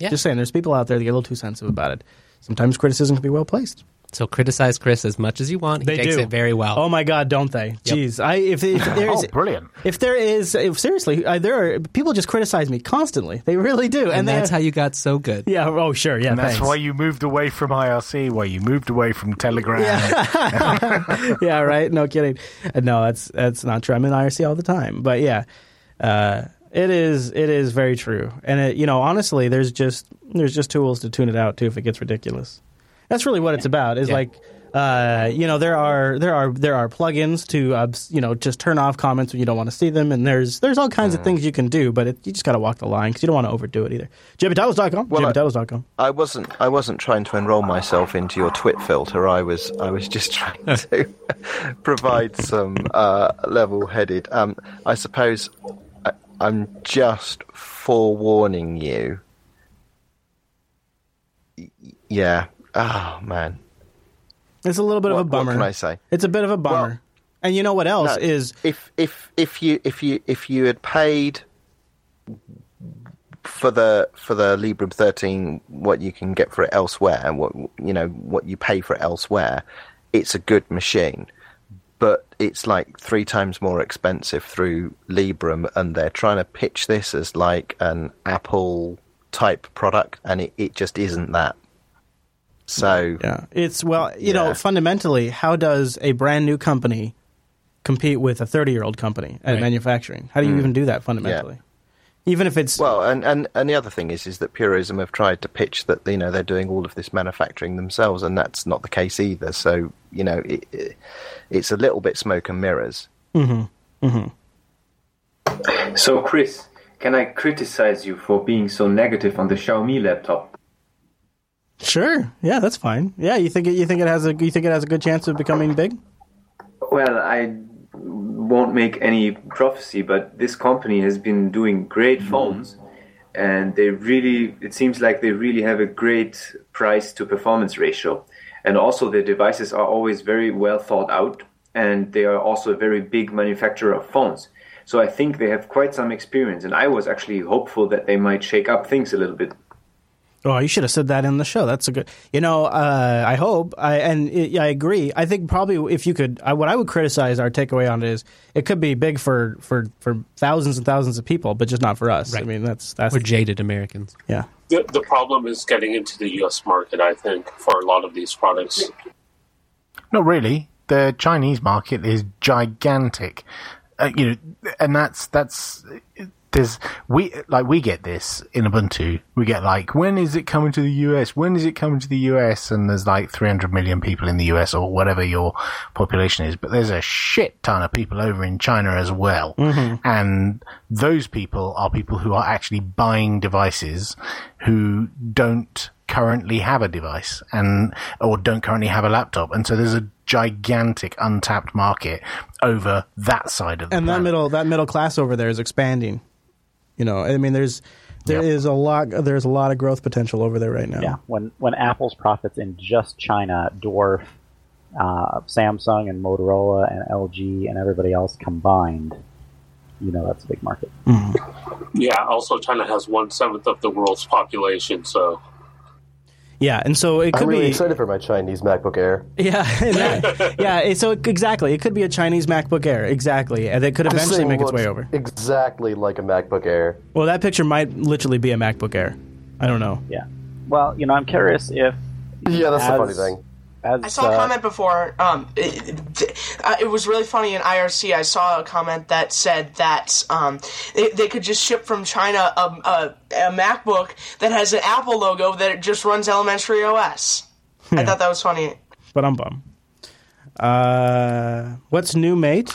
Yeah. Just saying, there's people out there that get a little too sensitive about it. Sometimes criticism can be well placed. So criticize Chris as much as you want. He They takes do it very well. Oh my God, don't they? Jeez, I if, if there's Oh, brilliant. if there is if seriously uh, there are people just criticize me constantly. They really do, and, they- that's how you got so good. Yeah. Oh, sure. Yeah. and that's thanks. why you moved away from IRC, why you moved away from Telegram. yeah, right. No kidding. No, that's that's not true. I'm in IRC all the time, but yeah, uh, it is it is very true. And it, you know, honestly, there's just there's just tools to tune it out too if it gets ridiculous. That's really what it's about. Is Yeah. like. Uh, you know there are there are there are plugins to uh, you know just turn off comments when you don't want to see them, and there's there's all kinds of things you can do, but it, you just got to walk the line because you don't want to overdo it either. JBTitles.com, Well, I- I wasn't. I wasn't trying to enrol myself into your twit filter. I was. I was just trying to provide some uh, level-headed. Um, I suppose I'm just forewarning you. Yeah. Oh man. It's a little bit of What- a what bummer. can I say? It's a bit of a bummer. and you know what else No, is if if if you if you if you had paid for the for the Librem 13 what you can get for it elsewhere and what you know what you pay for it elsewhere it's a good machine but it's like three times more expensive through Librem and they're trying to pitch this as like an Apple type product and it, it just isn't that so Yeah, it's well, you know, fundamentally, how does a brand new company compete with a thirty-year-old company at Right. manufacturing? How do you Mm. even do that fundamentally? Even if it's Well, and, and, and the other thing is is that Purism have tried to pitch that you know they're doing all of this manufacturing themselves, and that's not the case either. So you know it, it, it's a little bit smoke and mirrors. hmm hmm So, Chris, can I criticize you for being so negative on the Xiaomi laptop? sure, yeah, that's fine. Yeah, you think it, you think it has a you think it has a good chance of becoming big? Well, I won't make any prophecy, but this company has been doing great mm-hmm. phones, and they really, it seems like they really have a great price to performance ratio. And also, their devices are always very well thought out, and they are also a very big manufacturer of phones. So I think they have quite some experience, and I was actually hopeful that they might shake up things a little bit. Oh, you should have said that in the show. That's a good. You know, uh, I hope, I, and it, I agree. I think probably if you could, I, what I would criticize our takeaway on it is it could be big for for for thousands and thousands of people, but just not for us. I mean, that's that's We're jaded Americans. yeah. The, the problem is getting into the U.S. market. I think for a lot of these products. Not really. The Chinese market is gigantic. Uh, you know, and that's that's there's we like we get this in Ubuntu. We get like, when is it coming to the US? When is it coming to the US? And there's like 300 million people in the US or whatever your population is, but there's a shit ton of people over in China as well. Mm-hmm. And those people are people who are actually buying devices who don't currently have a device and or don't currently have a laptop. And so there's a gigantic untapped market over that side of the and that middle that middle class over there is expanding. You know, I mean, there's there is a lot there's a lot of growth potential over there right now. Yeah, when when Apple's profits in just China dwarf uh, Samsung and Motorola and LG and everybody else combined, you know that's a big market. Yeah. Also, China has one seventh of the world's population, so Yeah, and so it could I'm really be excited for my Chinese MacBook Air. Yeah, and that- yeah. So it- exactly, it could be a Chinese MacBook Air, exactly, and it could eventually make its way over. Exactly like a MacBook Air. Well, that picture might literally be a MacBook Air. I don't know. Yeah. Well, you know, I'm curious if Yeah, that's the funny thing. As, I saw a uh, comment before. Um, it, it, uh, it was really funny in IRC. I saw a comment that said that um, they, they could just ship from China a, a, a MacBook that has an Apple logo that it just runs elementary OS. I thought that was funny. But I'm bummed. Uh, what's new, mate?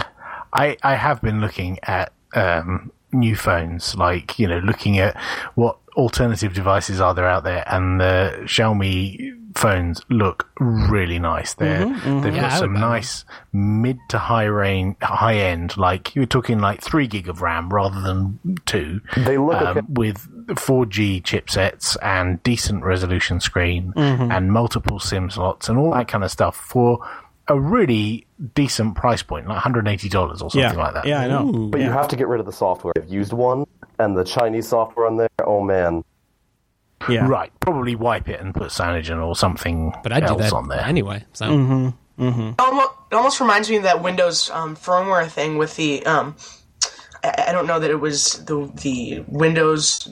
I, I have been looking at um, new phones, like you know, looking at what alternative devices are there out there, and the Xiaomi phones look really nice. They're, Mhm, mhm. They've Yeah, got some nice mid to high range, high end. Like you're talking like three gig of RAM rather than two. They look um, okay. with 4G chipsets and decent resolution screen Mhm. and multiple SIM slots and all that kind of stuff for a really decent price point, like $180 or something Yeah. like that. Yeah, I know. But you have to get rid of the software. I've used one, and the Chinese software on there, oh man. Yeah. Right. Probably wipe it and put Cyanogen or something But I'd do else that on there. anyway. So Mm-hmm. Mm-hmm. It almost reminds me of that Windows um, firmware thing with the. Um, I, I don't know that it was the the Windows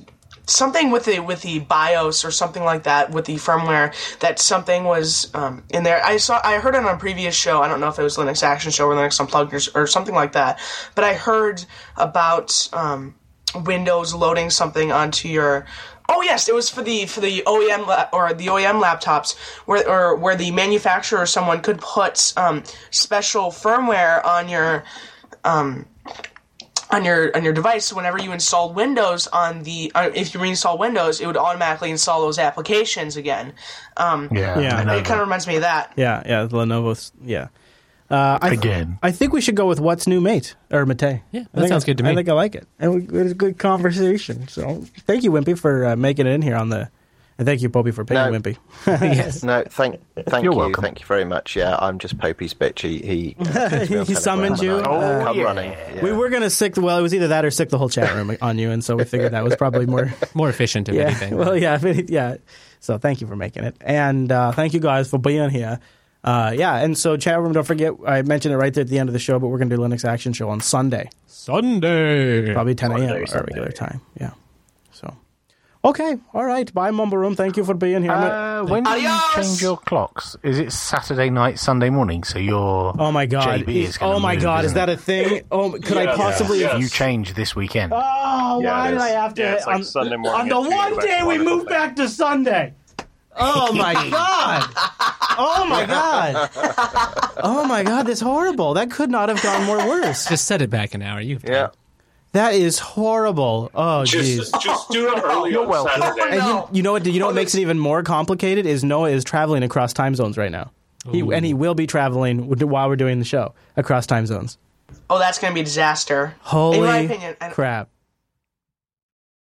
something with the with the BIOS or something like that with the firmware that something was um, in there. I saw I heard it on a previous show. I don't know if it was Linux Action Show or Linux Unplugged or, or something like that. But I heard about um, Windows loading something onto your. Oh yes, it was for the for the OEM la- or the OEM laptops where or where the manufacturer or someone could put um, special firmware on your um, on your on your device. So whenever you installed Windows on the uh, if you reinstall Windows, it would automatically install those applications again. Um, Yeah, Yeah. it kind of reminds me of that. Yeah, yeah, Lenovo's. Yeah. Uh, I th- Again. I think we should go with what's new, mate, or Mate. Yeah, that sounds I- good to me. I think I like it, and we, it was a good conversation. So, thank you, Wimpy, for uh, making it in here on the, and thank you, Popey, for paying No. Wimpy. yes. No, thank, thank You're you, welcome. thank you very much. Yeah, I'm just Popey's bitch. He he, uh, turns me on He summoned you? and I Oh, come yeah. running. Yeah. We were gonna sick. Well, it was either that or sick the whole chat room on you, and so we figured that was probably more. more efficient if yeah. anything. Well, yeah, if it- yeah. So thank you for making it, and uh, thank you guys for being here. Uh, yeah, and so chat room. Don't forget, I mentioned it right there at the end of the show, but we're gonna do Linux Action Show on Sunday, Sunday. probably 10 a.m. Our Sunday. regular time. Yeah. So, okay, all right. Bye, Mumble Room. Thank you for being here. Uh, when do you change your clocks? Is it Saturday night, Sunday morning? So your oh my god! JB Is- is gonna oh my move, god! Is that a thing? Oh, could I Yeah, possibly? yeah. you change this weekend? Oh, Yeah, why did. I have to? Yeah, it's like on, Sunday morning on the one day we wonderful moved back to Sunday. Oh my god! Oh my god! Oh my god! That's horrible. That could not have gone more worse. Just set it back an hour. You Yeah. That is horrible. Oh jeez. Just, just do it early on oh, Saturday. And you, you know what? You know what makes it even more complicated is Noah is traveling across time zones right now. He, and he will be traveling while we're doing the show across time zones. Oh, that's going to be a disaster. Holy In my opinion, I- crap!